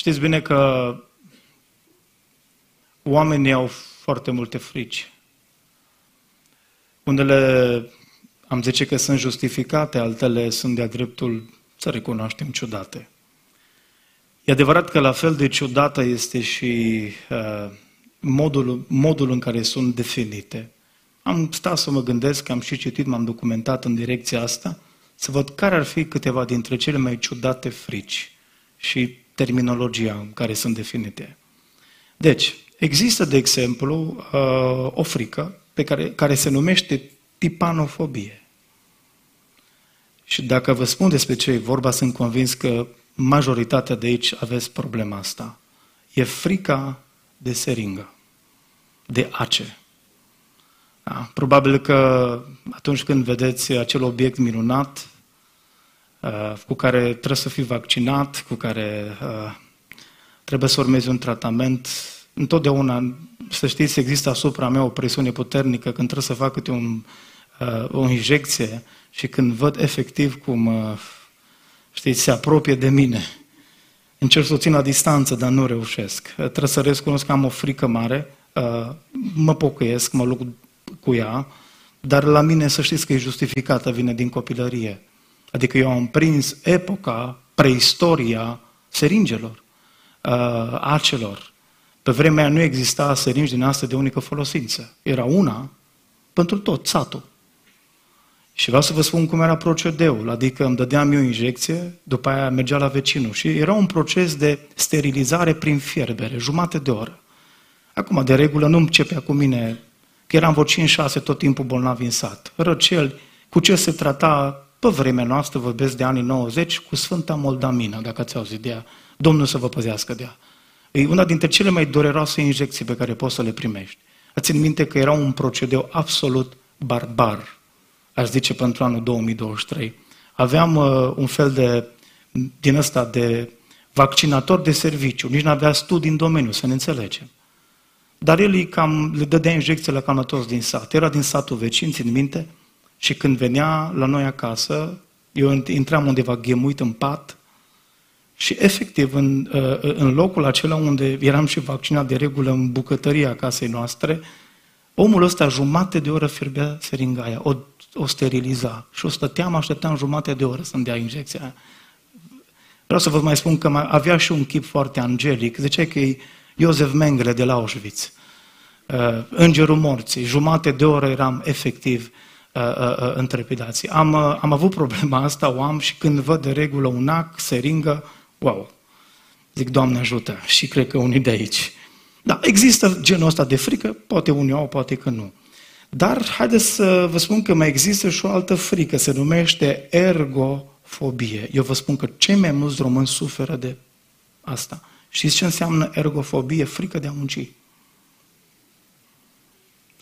Știți bine că oamenii au foarte multe frici. Unele am zice că sunt justificate, altele sunt de-a dreptul, să recunoaștem, ciudate. E adevărat că la fel de ciudată este și uh, modul, modul în care sunt definite. Am stat să mă gândesc, am și citit, m-am documentat în direcția asta, să văd care ar fi câteva dintre cele mai ciudate frici și terminologia în care sunt definite. Deci, există, de exemplu, uh, o frică pe care, care se numește tipanofobie. Și dacă vă spun despre ce e vorba, sunt convins că majoritatea de aici aveți problema asta. E frica de seringă, de ace. Da? Probabil că atunci când vedeți acel obiect minunat uh, cu care trebuie să fii vaccinat, cu care uh, trebuie să urmezi un tratament, întotdeauna, să știți, există asupra mea o presiune puternică când trebuie să fac câte un, uh, o injecție și când văd efectiv cum, știți, se apropie de mine. Încerc să o țin la distanță, dar nu reușesc. Trebuie să recunosc că am o frică mare, mă pocăiesc, mă luc cu ea, dar la mine să știți că e justificată, vine din copilărie. Adică eu am prins epoca, preistoria seringelor, uh, acelor. Pe vremea nu exista seringi din asta de unică folosință. Era una pentru tot, satul. Și vreau să vă spun cum era procedeul, adică îmi dădeam eu injecție, după aia mergea la vecinul și era un proces de sterilizare prin fierbere, jumate de oră. Acum, de regulă, nu începea cu mine că eram vreo 5-6 tot timpul bolnavi în sat. Răcel, cu ce se trata pe vremea noastră, vorbesc de anii 90, cu Sfânta Moldamină, dacă ați auzit de ea. Domnul să vă păzească de ea. E una dintre cele mai dureroase injecții pe care poți să le primești. Ați în minte că era un procedeu absolut barbar, aș zice, pentru anul 2023. Aveam uh, un fel de, din ăsta, de vaccinator de serviciu. Nici nu avea studii în domeniu, să ne înțelegem. Dar el îi cam, le dădea injecții la cam toți din sat. Era din satul vecin, țin minte, și când venea la noi acasă, eu intram undeva ghemuit în pat și efectiv în, uh, în locul acela unde eram și vaccinat de regulă în bucătăria casei noastre, omul ăsta jumate de oră fierbea seringaia, o, o steriliza și o stăteam, așteptam jumate de oră să-mi dea injecția Vreau să vă mai spun că avea și un chip foarte angelic. Zicea că e Iosef Mengele de la Auschwitz, uh, Îngerul morții, jumate de oră eram efectiv uh, uh, întrepidați. Am, am avut problema asta, o am și când văd de regulă un ac, seringă, wow, zic, Doamne ajută, și cred că unii de aici. Da, există genul ăsta de frică, poate unii au, poate că nu. Dar haideți să vă spun că mai există și o altă frică, se numește ergofobie. Eu vă spun că cei mai mulți români suferă de asta. Știți ce înseamnă ergofobie? Frică de a munci.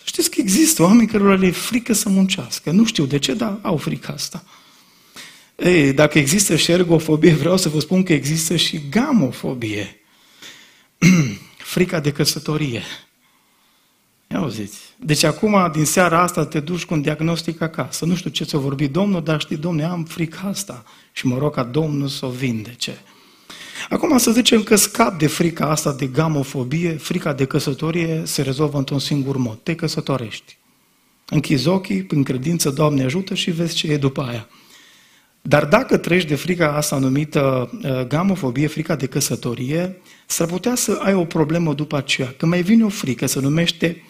Știți că există oameni care le e frică să muncească. Nu știu de ce, dar au frică asta. Ei, dacă există și ergofobie, vreau să vă spun că există și gamofobie. Frica de căsătorie. Ia auziți. Deci acum, din seara asta, te duci cu un diagnostic acasă. Nu știu ce ți-a vorbit Domnul, dar știi, Domnule, am frica asta. Și mă rog ca Domnul să o vindece. Acum să zicem că scap de frica asta de gamofobie, frica de căsătorie se rezolvă într-un singur mod. Te căsătorești. Închizi ochii, în credință, Doamne ajută și vezi ce e după aia. Dar dacă treci de frica asta numită uh, gamofobie, frica de căsătorie, s-ar putea să ai o problemă după aceea. Când mai vine o frică, se numește,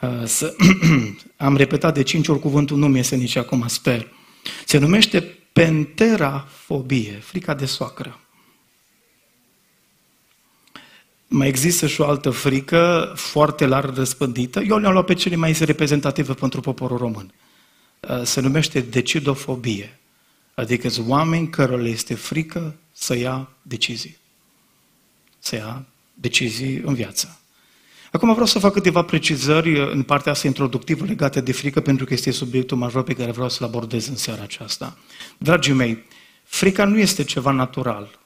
uh, să, am repetat de cinci ori cuvântul, nu mi iese nici acum, sper, se numește penterafobie, frica de soacră. Mai există și o altă frică foarte larg răspândită. Eu le-am luat pe cele mai reprezentative pentru poporul român. Uh, se numește decidofobie. Adică sunt oameni care le este frică să ia decizii. Să ia decizii în viață. Acum vreau să fac câteva precizări în partea asta introductivă legate de frică, pentru că este subiectul major pe care vreau să-l abordez în seara aceasta. Dragii mei, frica nu este ceva natural.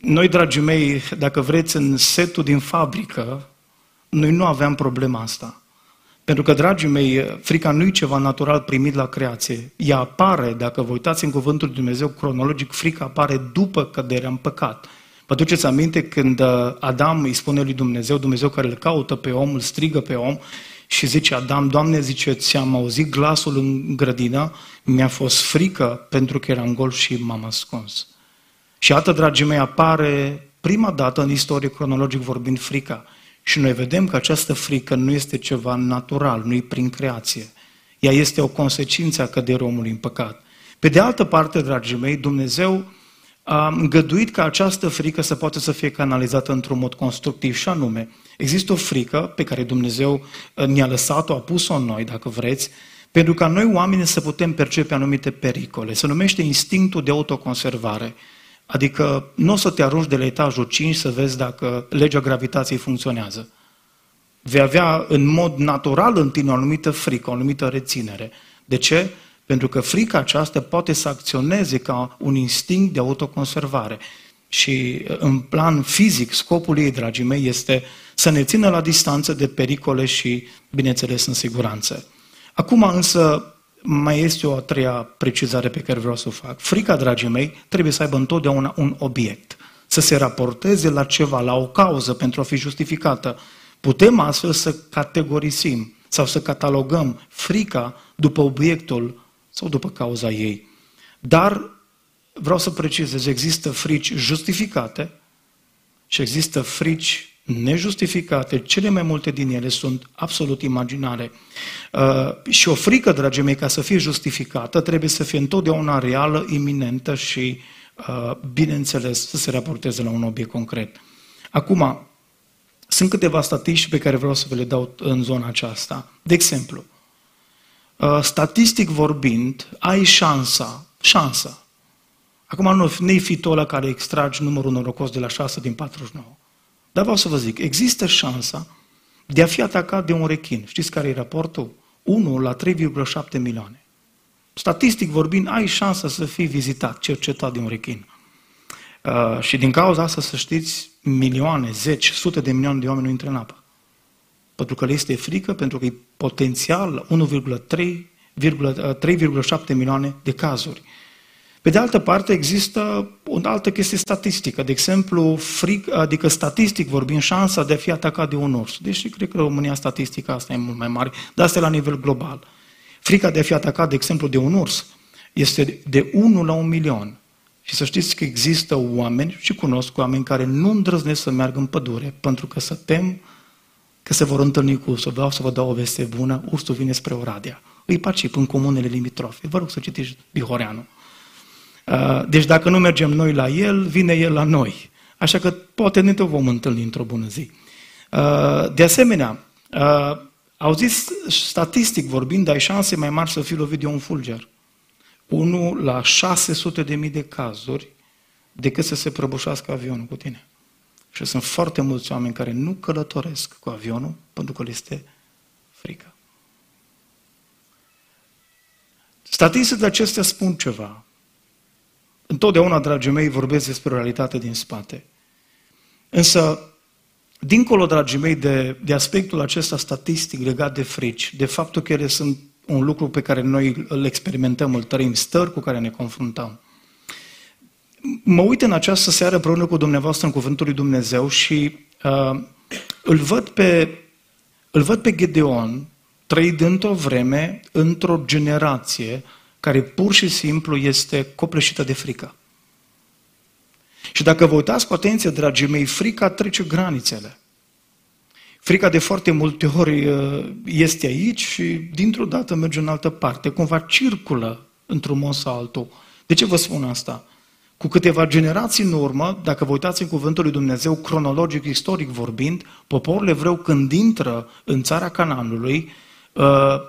Noi, dragii mei, dacă vreți, în setul din fabrică, noi nu aveam problema asta. Pentru că, dragii mei, frica nu e ceva natural primit la creație. Ea apare, dacă vă uitați în Cuvântul Lui Dumnezeu cronologic, frica apare după căderea în păcat. Vă duceți aminte când uh, Adam îi spune lui Dumnezeu, Dumnezeu care îl caută pe om, îl strigă pe om și zice Adam, Doamne, zice, ți-am auzit glasul în grădină, mi-a fost frică pentru că eram gol și m-am ascuns. Și atât, dragii mei, apare prima dată în istorie cronologic vorbind frica. Și noi vedem că această frică nu este ceva natural, nu e prin creație. Ea este o consecință a căderii omului în păcat. Pe de altă parte, dragii mei, Dumnezeu a îngăduit ca această frică să poată să fie canalizată într-un mod constructiv și anume, există o frică pe care Dumnezeu uh, ne-a lăsat-o, a pus-o în noi, dacă vreți, pentru ca noi oamenii să putem percepe anumite pericole. Se numește instinctul de autoconservare. Adică nu o să te arunci de la etajul 5 să vezi dacă legea gravitației funcționează. Vei avea în mod natural în tine o anumită frică, o anumită reținere. De ce? Pentru că frica aceasta poate să acționeze ca un instinct de autoconservare. Și în plan fizic, scopul ei, dragii mei, este să ne țină la distanță de pericole și, bineînțeles, în siguranță. Acum însă mai este o a treia precizare pe care vreau să o fac. Frica, dragii mei, trebuie să aibă întotdeauna un obiect, să se raporteze la ceva, la o cauză pentru a fi justificată. Putem astfel să categorisim sau să catalogăm frica după obiectul sau după cauza ei. Dar vreau să precizez, există frici justificate și există frici nejustificate, cele mai multe din ele sunt absolut imaginare. Uh, și o frică, dragii mei, ca să fie justificată, trebuie să fie întotdeauna reală, iminentă și, uh, bineînțeles, să se raporteze la un obiect concret. Acum, sunt câteva statistici pe care vreau să vă le dau în zona aceasta. De exemplu, uh, statistic vorbind, ai șansa, șansa. Acum nu, nu fi tu care extragi numărul norocos de la 6 din 49. Dar vreau să vă zic, există șansa de a fi atacat de un rechin. Știți care e raportul? 1 la 3,7 milioane. Statistic vorbind, ai șansa să fii vizitat, cercetat de un rechin. Uh, și din cauza asta, să știți, milioane, zeci, sute de milioane de oameni nu intră în apă. Pentru că le este frică, pentru că e potențial 1,3,7 milioane de cazuri. Pe de altă parte, există o altă chestie statistică. De exemplu, fric, adică statistic vorbind, șansa de a fi atacat de un urs. Deși cred că în România statistica asta e mult mai mare, dar asta e la nivel global. Frica de a fi atacat, de exemplu, de un urs este de 1 la 1 milion. Și să știți că există oameni, și cunosc oameni, care nu îndrăznesc să meargă în pădure, pentru că să tem că se vor întâlni cu ursul. Vreau să vă dau o veste bună, ursul vine spre Oradea. Îi pacip în comunele limitrofe. Vă rog să citiți Bihoreanu. Uh, deci dacă nu mergem noi la el, vine el la noi. Așa că poate ne vom întâlni într-o bună zi. Uh, de asemenea, uh, au zis, statistic vorbind, ai șanse mai mari să fii lovit de un fulger. Unul la 600 de mii de cazuri decât să se prăbușească avionul cu tine. Și sunt foarte mulți oameni care nu călătoresc cu avionul pentru că le este frică. Statisticile acestea spun ceva. Întotdeauna, dragii mei, vorbesc despre o realitate din spate. Însă, dincolo, dragii mei, de, de aspectul acesta statistic legat de frici, de faptul că ele sunt un lucru pe care noi îl experimentăm, îl trăim, stări cu care ne confruntăm. Mă uit în această seară împreună cu dumneavoastră în Cuvântul lui Dumnezeu și uh, îl, văd pe, îl văd pe Gedeon trăind într-o vreme, într-o generație care pur și simplu este copleșită de frică. Și dacă vă uitați cu atenție, dragii mei, frica trece granițele. Frica de foarte multe ori uh, este aici și dintr-o dată merge în altă parte, cumva circulă într-un mod sau altul. De ce vă spun asta? Cu câteva generații în urmă, dacă vă uitați în Cuvântul lui Dumnezeu, cronologic, istoric vorbind, poporul evreu când intră în țara Cananului, uh,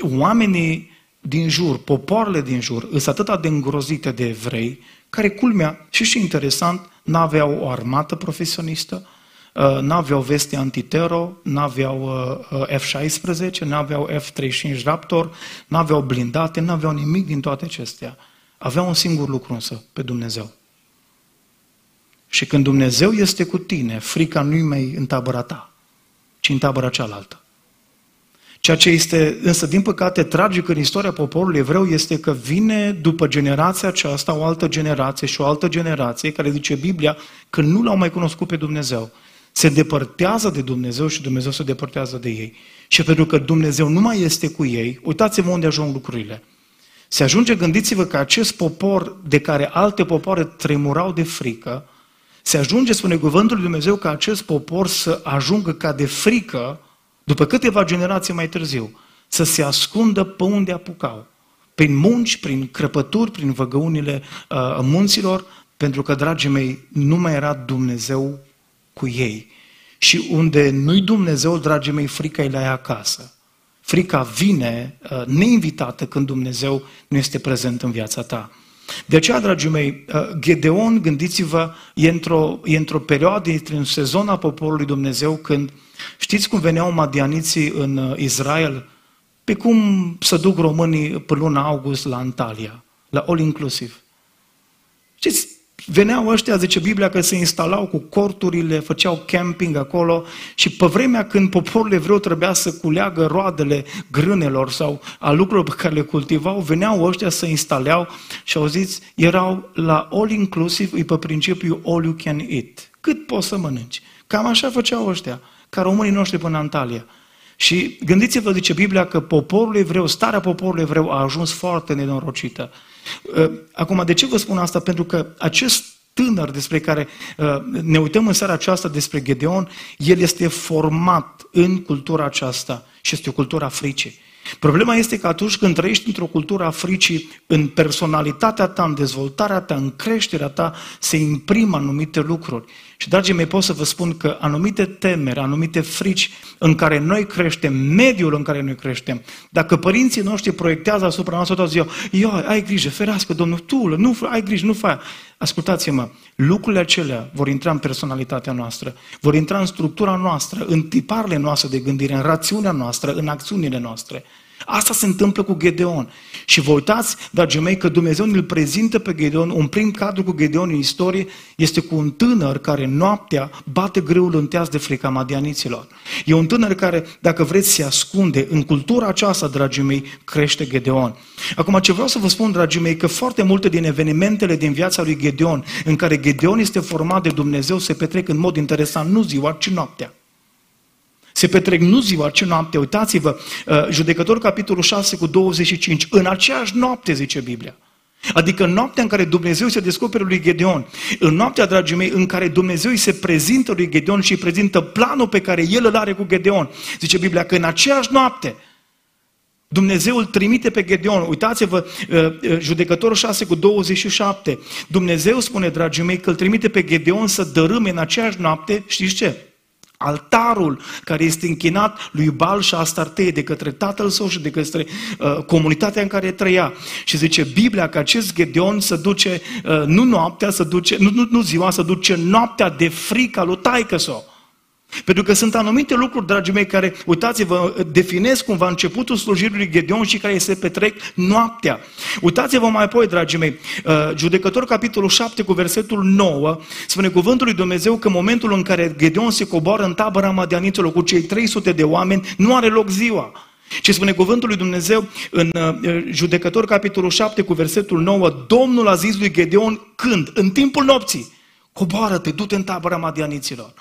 oamenii din jur, popoarele din jur, sunt atât de îngrozite de evrei, care, culmea, și și interesant, n-aveau o armată profesionistă, uh, n-aveau veste antitero, n-aveau uh, uh, F-16, n-aveau F-35 Raptor, n-aveau blindate, n-aveau nimic din toate acestea. Aveau un singur lucru însă, pe Dumnezeu. Și când Dumnezeu este cu tine, frica nu-i mai în tabăra ta, ci în tabăra cealaltă. Ceea ce este, însă, din păcate, tragic în istoria poporului evreu este că vine după generația aceasta o altă generație și o altă generație care zice Biblia că nu l-au mai cunoscut pe Dumnezeu. Se depărtează de Dumnezeu și Dumnezeu se depărtează de ei. Și pentru că Dumnezeu nu mai este cu ei, uitați-vă unde ajung lucrurile. Se ajunge, gândiți-vă că acest popor de care alte popoare tremurau de frică, se ajunge, spune cuvântul lui Dumnezeu, ca acest popor să ajungă ca de frică, după câteva generații mai târziu, să se ascundă pe unde apucau. Prin munci, prin crăpături, prin văgăunile uh, munților, pentru că, dragii mei, nu mai era Dumnezeu cu ei. Și unde nu-i Dumnezeu, dragii mei, frica e la ea acasă. Frica vine uh, neinvitată când Dumnezeu nu este prezent în viața ta. De aceea, dragii mei, uh, Gedeon, gândiți-vă, e într-o, e într-o perioadă, este în sezon a poporului Dumnezeu, când știți cum veneau madianiții în uh, Israel? Pe cum să duc românii pe luna august la Antalya, la all inclusiv. Știți, Veneau ăștia, zice Biblia, că se instalau cu corturile, făceau camping acolo și pe vremea când poporul evreu trebuia să culeagă roadele grânelor sau a lucrurilor pe care le cultivau, veneau ăștia să instaleau și auziți, erau la all inclusive, e pe principiu all you can eat. Cât poți să mănânci? Cam așa făceau ăștia, ca românii noștri până în Antalya. Și gândiți-vă, zice Biblia, că poporul evreu, starea poporului evreu a ajuns foarte nenorocită. Uh, acum, de ce vă spun asta? Pentru că acest tânăr despre care uh, ne uităm în seara aceasta despre Gedeon, el este format în cultura aceasta și este o cultură a fricii. Problema este că atunci când trăiești într-o cultură a fricii, în personalitatea ta, în dezvoltarea ta, în creșterea ta, se imprimă anumite lucruri. Și, dragii mei, pot să vă spun că anumite temeri, anumite frici în care noi creștem, mediul în care noi creștem, dacă părinții noștri proiectează asupra noastră toată ziua, eu, ai grijă, ferească, Domnul, tu, nu, ai grijă, nu fai. Ascultați-mă, lucrurile acelea vor intra în personalitatea noastră, vor intra în structura noastră, în tiparele noastre de gândire, în rațiunea noastră, în acțiunile noastre. Asta se întâmplă cu Gedeon. Și vă uitați, dragii mei, că Dumnezeu îl prezintă pe Gedeon, un prim cadru cu Gedeon în istorie este cu un tânăr care noaptea bate greul în teaz de frica madianiților. E un tânăr care, dacă vreți, se ascunde. În cultura aceasta, dragii mei, crește Gedeon. Acum, ce vreau să vă spun, dragii mei, că foarte multe din evenimentele din viața lui Gedeon, în care Gedeon este format de Dumnezeu, se petrec în mod interesant, nu ziua, ci noaptea. Se petrec nu ziua, ci noapte. Uitați-vă, uh, judecător capitolul 6 cu 25. În aceeași noapte, zice Biblia. Adică în noaptea în care Dumnezeu se descoperă lui Gedeon, în noaptea, dragii mei, în care Dumnezeu îi se prezintă lui Gedeon și îi prezintă planul pe care el îl are cu Gedeon. Zice Biblia că în aceeași noapte Dumnezeu îl trimite pe Gedeon. Uitați-vă, uh, uh, judecătorul 6 cu 27. Dumnezeu spune, dragii mei, că îl trimite pe Gedeon să dărâme în aceeași noapte, știți ce? Altarul care este închinat lui Bal și Astartei de către tatăl său și de către uh, comunitatea în care trăia. Și zice Biblia că acest Gedeon să duce, uh, nu noaptea, să duce, nu, nu, nu ziua, să duce noaptea de frică lui taică său. Pentru că sunt anumite lucruri, dragii mei, care, uitați-vă, definesc cumva începutul slujirii lui Gedeon și care se petrec noaptea. Uitați-vă mai apoi, dragii mei, uh, judecător capitolul 7 cu versetul 9, spune cuvântul lui Dumnezeu că în momentul în care Gedeon se coboară în tabăra madianiților cu cei 300 de oameni, nu are loc ziua. Ce spune cuvântul lui Dumnezeu în uh, judecător capitolul 7 cu versetul 9, Domnul a zis lui Gedeon când? În timpul nopții. Coboară-te, du-te în tabăra madianiților.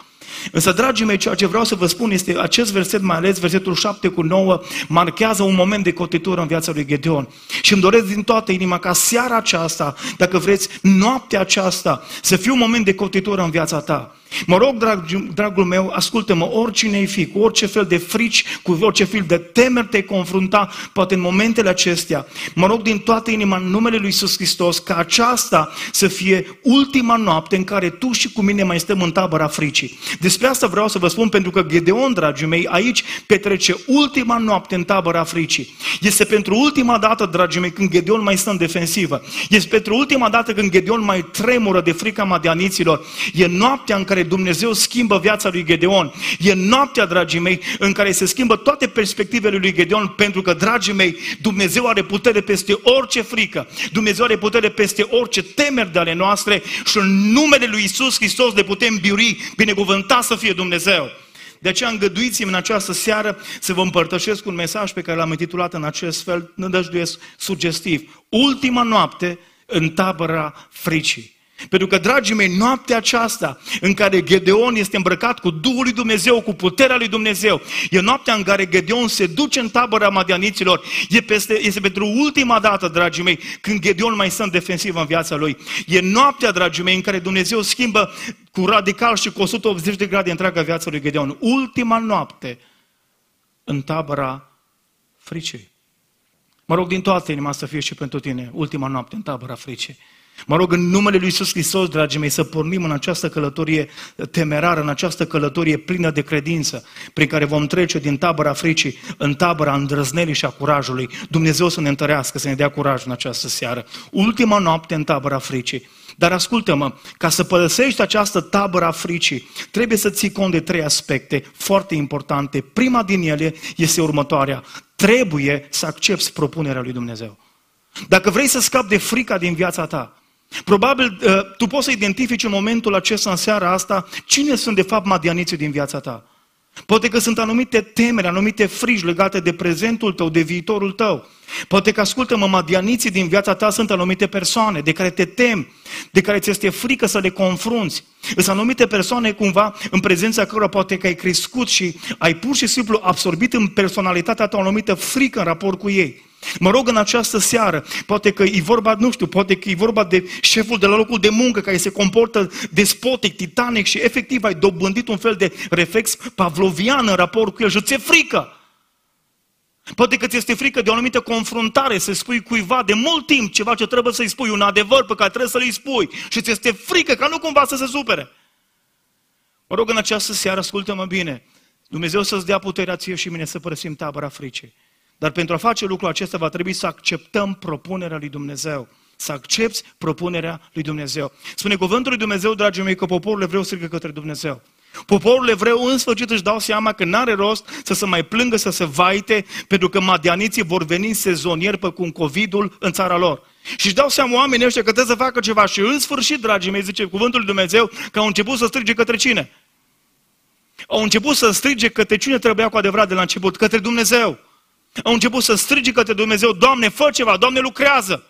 Însă, dragii mei, ceea ce vreau să vă spun este acest verset, mai ales versetul 7 cu 9, marchează un moment de cotitură în viața lui Gedeon. Și îmi doresc din toată inima ca seara aceasta, dacă vreți, noaptea aceasta, să fie un moment de cotitură în viața ta. Mă rog, drag, dragul meu, ascultă-mă, oricine ai fi, cu orice fel de frici, cu orice fel de temeri te confrunta, poate în momentele acestea, mă rog din toată inima în numele Lui Iisus Hristos, ca aceasta să fie ultima noapte în care tu și cu mine mai stăm în tabăra fricii. Despre asta vreau să vă spun, pentru că Gedeon, dragii mei, aici petrece ultima noapte în tabăra fricii. Este pentru ultima dată, dragii mei, când Gedeon mai stă în defensivă. Este pentru ultima dată când Gedeon mai tremură de frica madianiților. E noaptea în care Dumnezeu schimbă viața lui Gedeon. E noaptea, dragii mei, în care se schimbă toate perspectivele lui Gedeon, pentru că, dragii mei, Dumnezeu are putere peste orice frică. Dumnezeu are putere peste orice temeri de ale noastre și în numele lui Isus Hristos le putem biuri, binecuvântat să fie Dumnezeu. De aceea îngăduiți-mi în această seară să vă împărtășesc un mesaj pe care l-am intitulat în acest fel, nădăjduiesc sugestiv. Ultima noapte în tabăra fricii. Pentru că, dragii mei, noaptea aceasta în care Gedeon este îmbrăcat cu Duhul lui Dumnezeu, cu puterea lui Dumnezeu, e noaptea în care Gedeon se duce în tabăra madianiților. E peste, este pentru ultima dată, dragii mei, când Gedeon mai stă în defensivă în viața lui. E noaptea, dragii mei, în care Dumnezeu schimbă cu radical și cu 180 de grade întreaga viața lui Gedeon. Ultima noapte în tabăra fricii. Mă rog din toată inima să fie și pentru tine ultima noapte în tabăra fricii. Mă rog în numele Lui Iisus Hristos, dragii mei, să pornim în această călătorie temerară, în această călătorie plină de credință, prin care vom trece din tabăra fricii în tabăra îndrăznelii și a curajului. Dumnezeu să ne întărească, să ne dea curaj în această seară. Ultima noapte în tabăra fricii. Dar ascultă-mă, ca să părăsești această tabără a fricii, trebuie să ții cont de trei aspecte foarte importante. Prima din ele este următoarea. Trebuie să accepti propunerea lui Dumnezeu. Dacă vrei să scapi de frica din viața ta, Probabil uh, tu poți să identifici în momentul acesta, în seara asta, cine sunt de fapt madianiții din viața ta. Poate că sunt anumite temeri, anumite friji legate de prezentul tău, de viitorul tău. Poate că, ascultă-mă, madianiții din viața ta sunt anumite persoane de care te temi, de care ți este frică să le confrunți. Sunt anumite persoane cumva în prezența cărora poate că ai crescut și ai pur și simplu absorbit în personalitatea ta o anumită frică în raport cu ei. Mă rog în această seară, poate că e vorba, nu știu, poate că e vorba de șeful de la locul de muncă care se comportă despotic, titanic și efectiv ai dobândit un fel de reflex pavlovian în raport cu el și ți-e frică. Poate că ți este frică de o anumită confruntare, să spui cuiva de mult timp ceva ce trebuie să-i spui, un adevăr pe care trebuie să-l spui și ți este frică ca nu cumva să se supere. Mă rog în această seară, ascultă-mă bine, Dumnezeu să-ți dea puterea ție și mine să părăsim tabăra fricii. Dar pentru a face lucrul acesta va trebui să acceptăm propunerea lui Dumnezeu. Să accepti propunerea lui Dumnezeu. Spune cuvântul lui Dumnezeu, dragii mei, că poporul evreu strigă către Dumnezeu. Poporul evreu în sfârșit își dau seama că n-are rost să se mai plângă, să se vaite, pentru că madianiții vor veni sezonieri pe cum COVID-ul în țara lor. Și își dau seama oamenii ăștia că trebuie să facă ceva. Și în sfârșit, dragii mei, zice cuvântul lui Dumnezeu, că au început să strige către cine? Au început să strige către cine trebuia cu adevărat de la început? Către Dumnezeu. Au început să strige către Dumnezeu, Doamne, fă ceva, Doamne, lucrează.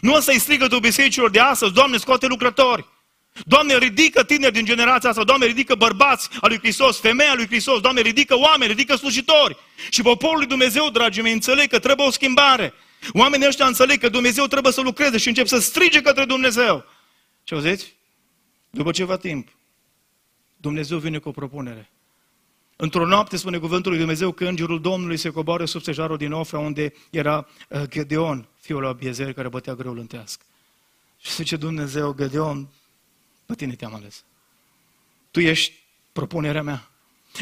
Nu o să-i strigă tu bisericilor de astăzi, Doamne, scoate lucrători. Doamne, ridică tineri din generația asta, Doamne, ridică bărbați al lui Hristos, femeia lui Hristos, Doamne, ridică oameni, ridică slujitori. Și poporul lui Dumnezeu, dragii mei, înțeleg că trebuie o schimbare. Oamenii ăștia înțeleg că Dumnezeu trebuie să lucreze și încep să strige către Dumnezeu. Ce auziți? După ceva timp, Dumnezeu vine cu o propunere. Într-o noapte, spune cuvântul lui Dumnezeu, că îngerul Domnului se coboară sub stejarul din Ofra, unde era uh, Gedeon, fiul lui Abiezer, care bătea greu lântească. Și zice Dumnezeu, Gedeon, pe tine te-am ales. Tu ești propunerea mea.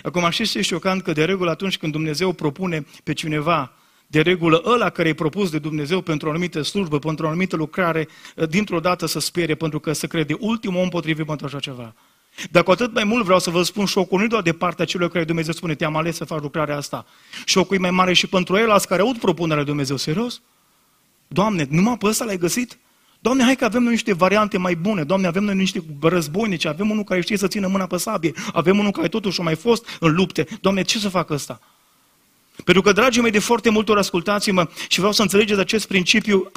Acum știți ce e șocant? Că de regulă atunci când Dumnezeu propune pe cineva, de regulă ăla care e propus de Dumnezeu pentru o anumită slujbă, pentru o anumită lucrare, uh, dintr-o dată să sperie, pentru că se crede ultimul om potrivit pentru așa ceva. Dar cu atât mai mult vreau să vă spun șocul nu doar de partea celor care Dumnezeu spune, te-am ales să faci lucrarea asta. Șocul e mai mare și pentru el, care aud propunerea lui Dumnezeu. Serios? Doamne, numai pe ăsta l-ai găsit? Doamne, hai că avem noi niște variante mai bune. Doamne, avem noi niște războinici, avem unul care știe să țină mâna pe sabie, avem unul care totuși a mai fost în lupte. Doamne, ce să fac ăsta? Pentru că, dragii mei, de foarte multe ori ascultați-mă și vreau să înțelegeți acest principiu,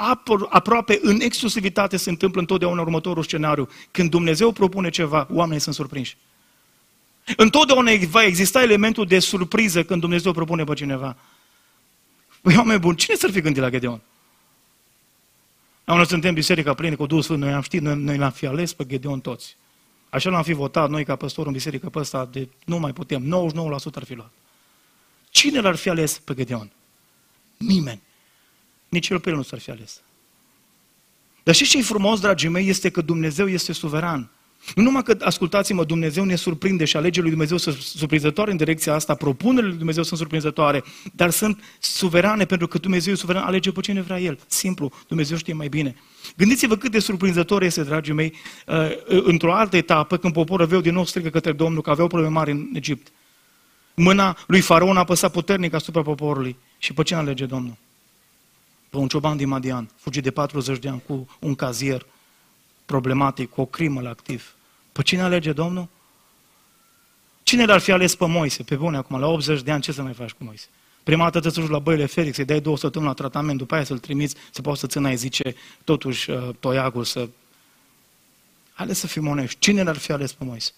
aproape în exclusivitate se întâmplă întotdeauna următorul scenariu. Când Dumnezeu propune ceva, oamenii sunt surprinși. Întotdeauna va exista elementul de surpriză când Dumnezeu propune pe cineva. Păi, oameni buni, cine s-ar fi gândit la Gedeon? Noi suntem biserica plină cu Duhul Sfânt, noi am știut, noi, noi l-am fi ales pe Gedeon toți. Așa l-am fi votat noi ca păstor în biserică pe ăsta, de nu mai putem, 99% ar fi luat. Cine l-ar fi ales pe Gedeon? Nimeni. Nici el pe el nu s-ar fi ales. Dar și ce e frumos, dragii mei, este că Dumnezeu este suveran. Nu numai că, ascultați-mă, Dumnezeu ne surprinde și alegerile lui Dumnezeu sunt surprinzătoare în direcția asta, propunerile lui Dumnezeu sunt surprinzătoare, dar sunt suverane pentru că Dumnezeu e suveran, alege pe cine vrea El. Simplu, Dumnezeu știe mai bine. Gândiți-vă cât de surprinzător este, dragii mei, uh, într-o altă etapă, când poporul aveau din nou strigă către Domnul, că aveau probleme mari în Egipt. Mâna lui Faraon a păsat puternic asupra poporului. Și pe cine alege Domnul? Pe un cioban din Madian, fugit de 40 de ani cu un cazier problematic, cu o crimă la activ. Pe cine alege Domnul? Cine l-ar fi ales pe Moise? Pe bune, acum, la 80 de ani, ce să mai faci cu Moise? Prima dată te la băile Felix, să-i dai două săptămâni la tratament, după aia să-l trimiți, să poți să țină, ai zice, totuși, uh, toiagul să... Ales să fim onești. Cine l-ar fi ales pe Moise?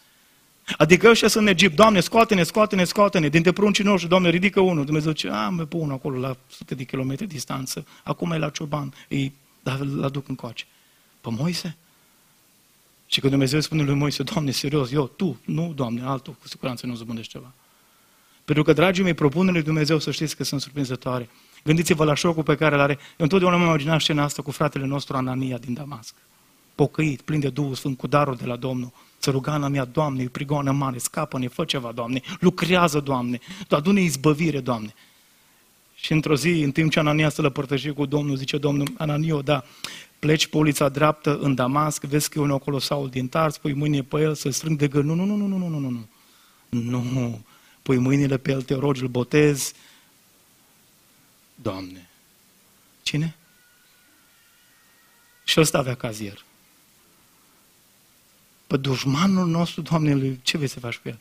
Adică ăștia sunt în Egipt, Doamne, scoate-ne, scoate-ne, scoate-ne, dintre pruncii noștri, Doamne, ridică unul. Dumnezeu zice, am pe unul acolo, la sute de kilometri distanță, acum e la cioban, îi, dar îl aduc încoace. Pe Moise? Și când Dumnezeu spune lui Moise, Doamne, serios, eu, tu, nu, Doamne, altul, cu siguranță nu zăbândești ceva. Pentru că, dragii mei, propunerile lui Dumnezeu să știți că sunt surprinzătoare. Gândiți-vă la șocul pe care îl are. Eu întotdeauna am imaginat scena asta cu fratele nostru Anania din Damasc. Pocăit, plin de Duhul Sfânt, cu darul de la Domnul. Să ruga în mea, Doamne, prigoană mare, scapă-ne, fă ceva, Doamne, lucrează, Doamne, adu-ne izbăvire, Doamne. Și într-o zi, în timp ce Anania se lăpărtășe cu Domnul, zice Domnul, Ananio, da, pleci pe ulița dreaptă în Damasc, vezi că e unul acolo Saul din Tars, pui mâine pe el să strâng de gând. Nu, nu, nu, nu, nu, nu, nu, nu. Nu, pui mâinile pe el, te rogi, îl botezi. Doamne. Cine? Și ăsta avea cazier. Pe dușmanul nostru, Doamne, ce vei să faci cu el?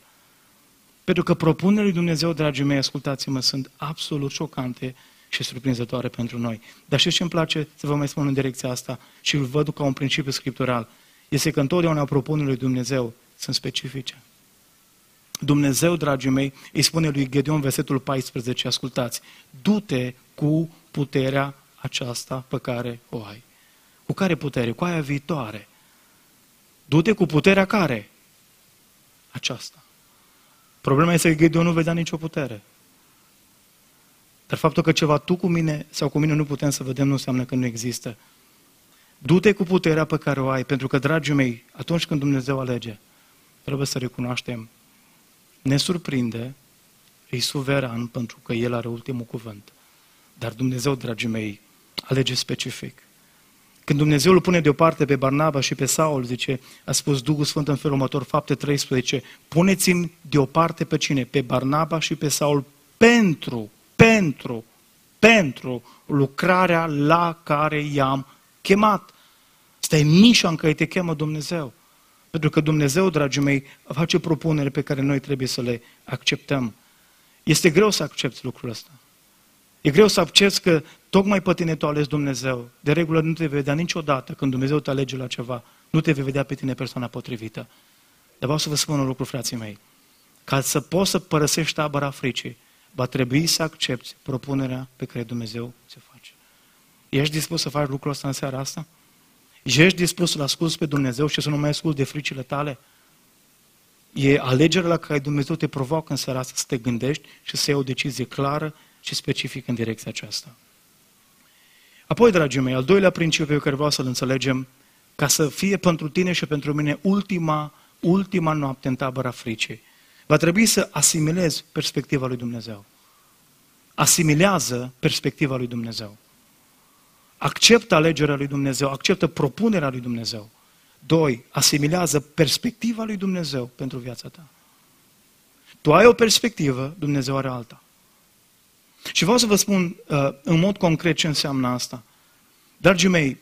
Pentru că propunerile lui Dumnezeu, dragii mei, ascultați-mă, sunt absolut șocante și surprinzătoare pentru noi. Dar știți ce îmi place să vă mai spun în direcția asta și îl văd ca un principiu scriptural? Este că întotdeauna propunerile lui Dumnezeu sunt specifice. Dumnezeu, dragii mei, îi spune lui Gedeon versetul 14, ascultați, du-te cu puterea aceasta pe care o ai. Cu care putere? Cu aia viitoare. Du-te cu puterea care? Aceasta. Problema este că Gedeon nu vedea nicio putere. Dar faptul că ceva tu cu mine sau cu mine nu putem să vedem nu înseamnă că nu există. Du-te cu puterea pe care o ai, pentru că, dragii mei, atunci când Dumnezeu alege, trebuie să recunoaștem, ne surprinde, e suveran pentru că El are ultimul cuvânt. Dar Dumnezeu, dragii mei, alege specific. Când Dumnezeu îl pune deoparte pe Barnaba și pe Saul, zice, a spus Duhul Sfânt în felul următor, fapte 13, puneți-mi deoparte pe cine? Pe Barnaba și pe Saul pentru pentru, pentru lucrarea la care i-am chemat. Asta e nișa în care te chemă Dumnezeu. Pentru că Dumnezeu, dragii mei, face propunere pe care noi trebuie să le acceptăm. Este greu să accepti lucrul ăsta. E greu să accepti că tocmai pe tine tu ales Dumnezeu. De regulă nu te vei vedea niciodată când Dumnezeu te alege la ceva. Nu te vei vedea pe tine persoana potrivită. Dar vreau să vă spun un lucru, frații mei. Ca să poți să părăsești tabăra fricii, va trebui să accepti propunerea pe care Dumnezeu se face. Ești dispus să faci lucrul ăsta în seara asta? Ești dispus să-L asculți pe Dumnezeu și să nu mai asculți de fricile tale? E alegerea la care Dumnezeu te provoacă în seara asta să te gândești și să iei o decizie clară și specifică în direcția aceasta. Apoi, dragii mei, al doilea principiu pe care vreau să-l înțelegem, ca să fie pentru tine și pentru mine ultima, ultima noapte în tabăra fricii, Va trebui să asimilezi perspectiva lui Dumnezeu. Asimilează perspectiva lui Dumnezeu. Acceptă alegerea lui Dumnezeu, acceptă propunerea lui Dumnezeu. Doi, asimilează perspectiva lui Dumnezeu pentru viața ta. Tu ai o perspectivă, Dumnezeu are alta. Și vreau să vă spun uh, în mod concret ce înseamnă asta. Dragii mei,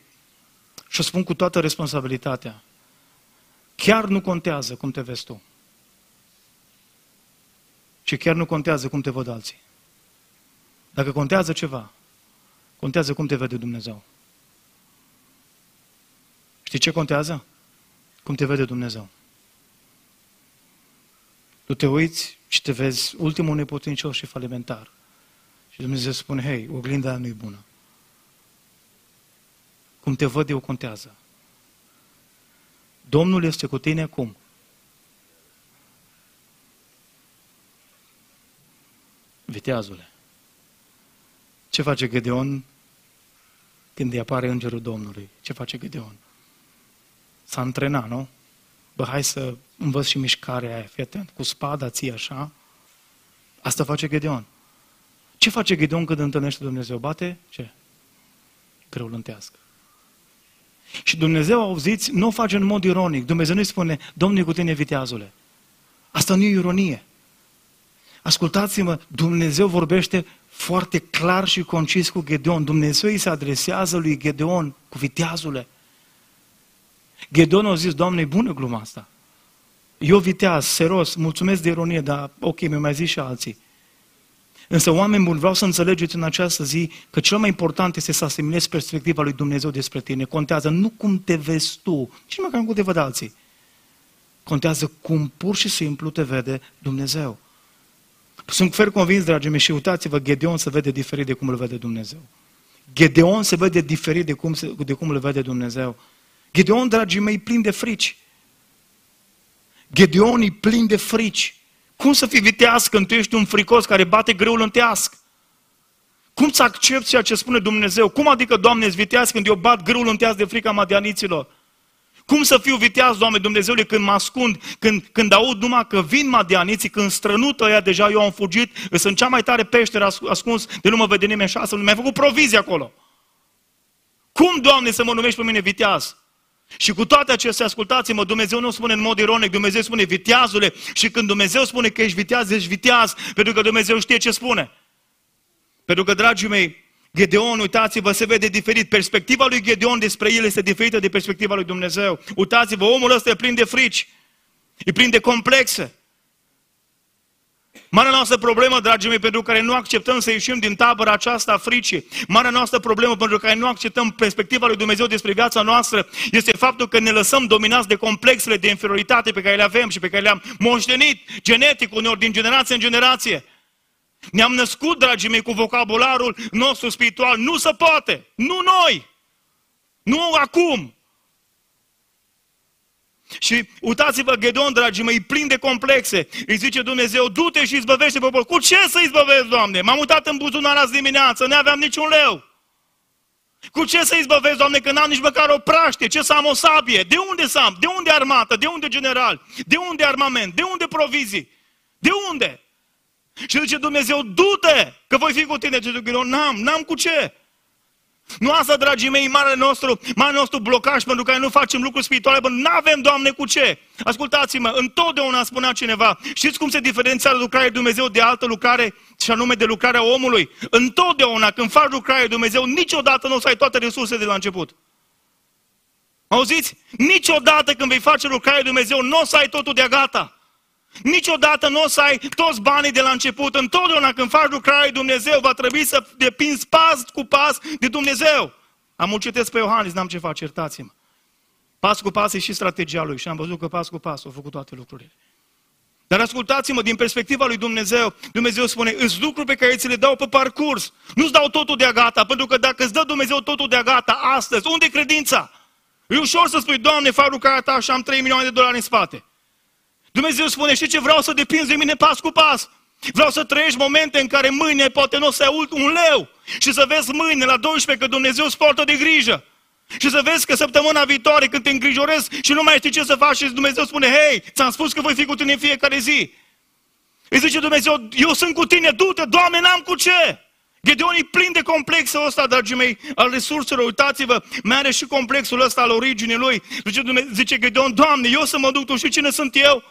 și o spun cu toată responsabilitatea, chiar nu contează cum te vezi tu. Și chiar nu contează cum te văd alții. Dacă contează ceva, contează cum te vede Dumnezeu. Știi ce contează? Cum te vede Dumnezeu. Tu te uiți și te vezi ultimul neputincios și falimentar. Și Dumnezeu spune, hei, oglinda nu e bună. Cum te văd eu contează. Domnul este cu tine acum. Viteazule. Ce face Gedeon când îi apare îngerul Domnului? Ce face Gedeon? S-a antrenat, nu? Bă, hai să învăț și mișcarea aia, fii atent, cu spada ții așa. Asta face Gedeon. Ce face Gedeon când întâlnește Dumnezeu? Bate? Ce? Greu lântească. Și Dumnezeu, auziți, nu o face în mod ironic. Dumnezeu nu-i spune, Domnul cu tine, viteazule. Asta nu e ironie. Ascultați-mă, Dumnezeu vorbește foarte clar și concis cu Gedeon. Dumnezeu îi se adresează lui Gedeon cu viteazule. Gedeon a zis, Doamne, e bună gluma asta. Eu viteaz, seros, mulțumesc de ironie, dar ok, mi-au mai zis și alții. Însă, oameni buni, vreau să înțelegeți în această zi că cel mai important este să asimilezi perspectiva lui Dumnezeu despre tine. Contează nu cum te vezi tu, ci măcar cum te văd alții. Contează cum pur și simplu te vede Dumnezeu. Sunt fer convins, dragii mei, și uitați-vă, Gedeon se vede diferit de cum îl vede Dumnezeu. Gedeon se vede diferit de cum, se, de cum îl vede Dumnezeu. Gedeon, dragii mei, plin de frici. Gedeon e plin de frici. Cum să fii viteaz când tu ești un fricos care bate greul în teasc? Cum să accepti ceea ce spune Dumnezeu? Cum adică, Doamne, îți viteaz când eu bat greul în teasc de frica madianiților? Cum să fiu viteaz, Doamne Dumnezeule, când mă ascund, când, când aud numai că vin madianiții, când strănută ea, deja eu am fugit, sunt cea mai tare peșteră ascuns, de nu mă vede nimeni șasă, nu mi-ai făcut provizie acolo. Cum, Doamne, să mă numești pe mine viteaz? Și cu toate acestea, ascultați-mă, Dumnezeu nu spune în mod ironic, Dumnezeu spune viteazule și când Dumnezeu spune că ești viteaz, ești viteaz, pentru că Dumnezeu știe ce spune. Pentru că, dragii mei, Gedeon, uitați-vă, se vede diferit. Perspectiva lui Gedeon despre el este diferită de perspectiva lui Dumnezeu. Uitați-vă, omul ăsta e plin de frici, e plin de complexe. Marea noastră problemă, dragii mei, pentru care nu acceptăm să ieșim din tabăra aceasta a fricii, marea noastră problemă pentru care nu acceptăm perspectiva lui Dumnezeu despre viața noastră, este faptul că ne lăsăm dominați de complexele de inferioritate pe care le avem și pe care le-am moștenit genetic, uneori din generație în generație. Ne-am născut, dragii mei, cu vocabularul nostru spiritual. Nu se poate! Nu noi! Nu acum! Și uitați-vă, Gedon, dragii mei, plin de complexe. Îi zice Dumnezeu, du-te și izbăvește poporul. Cu ce să izbăvesc, Doamne? M-am mutat în buzunar azi dimineață, nu aveam niciun leu. Cu ce să izbăvesc, Doamne, că n-am nici măcar o praștie? Ce să am o sabie? De unde să am? De unde armată? De unde general? De unde armament? De unde provizii? De unde? Și zice Dumnezeu, du-te, că voi fi cu tine. Și zice, n-am, n-am cu ce. Nu asta, dragii mei, marele nostru, marele nostru blocaj pentru care nu facem lucruri spirituale, bă, nu avem, Doamne, cu ce. Ascultați-mă, întotdeauna spunea cineva, știți cum se diferențiază lucrarea lui Dumnezeu de altă lucrare, și anume de lucrarea omului? Întotdeauna când faci lucrarea lui Dumnezeu, niciodată nu o să ai toate resursele de la început. Auziți? Niciodată când vei face lucrarea lui Dumnezeu, nu o să ai totul de gata. Niciodată nu o să ai toți banii de la început. Întotdeauna când faci lucrarea lui Dumnezeu, va trebui să depinzi pas cu pas de Dumnezeu. Am citesc pe Iohannis, n-am ce face, iertați-mă. Pas cu pas e și strategia lui și am văzut că pas cu pas au făcut toate lucrurile. Dar ascultați-mă, din perspectiva lui Dumnezeu, Dumnezeu spune, îți lucruri pe care ți le dau pe parcurs. Nu-ți dau totul de gata, pentru că dacă îți dă Dumnezeu totul de gata astăzi, unde e credința? E ușor să spui, Doamne, fac lucrarea ta și am 3 milioane de dolari în spate. Dumnezeu spune, știi ce, vreau să depinzi de mine pas cu pas. Vreau să trăiești momente în care mâine poate nu o să ai un leu și să vezi mâine la 12 că Dumnezeu îți poartă de grijă. Și să vezi că săptămâna viitoare când te îngrijorezi și nu mai știi ce să faci și Dumnezeu spune, hei, ți-am spus că voi fi cu tine în fiecare zi. Îi zice Dumnezeu, eu sunt cu tine, du-te, Doamne, n-am cu ce. Gedeon e plin de complexul ăsta, dragii mei, al resurselor. Uitați-vă, mai are și complexul ăsta al originii lui. Zice, Dumnezeu, zice Gedeon, Doamne, eu să mă duc, tu știi cine sunt eu?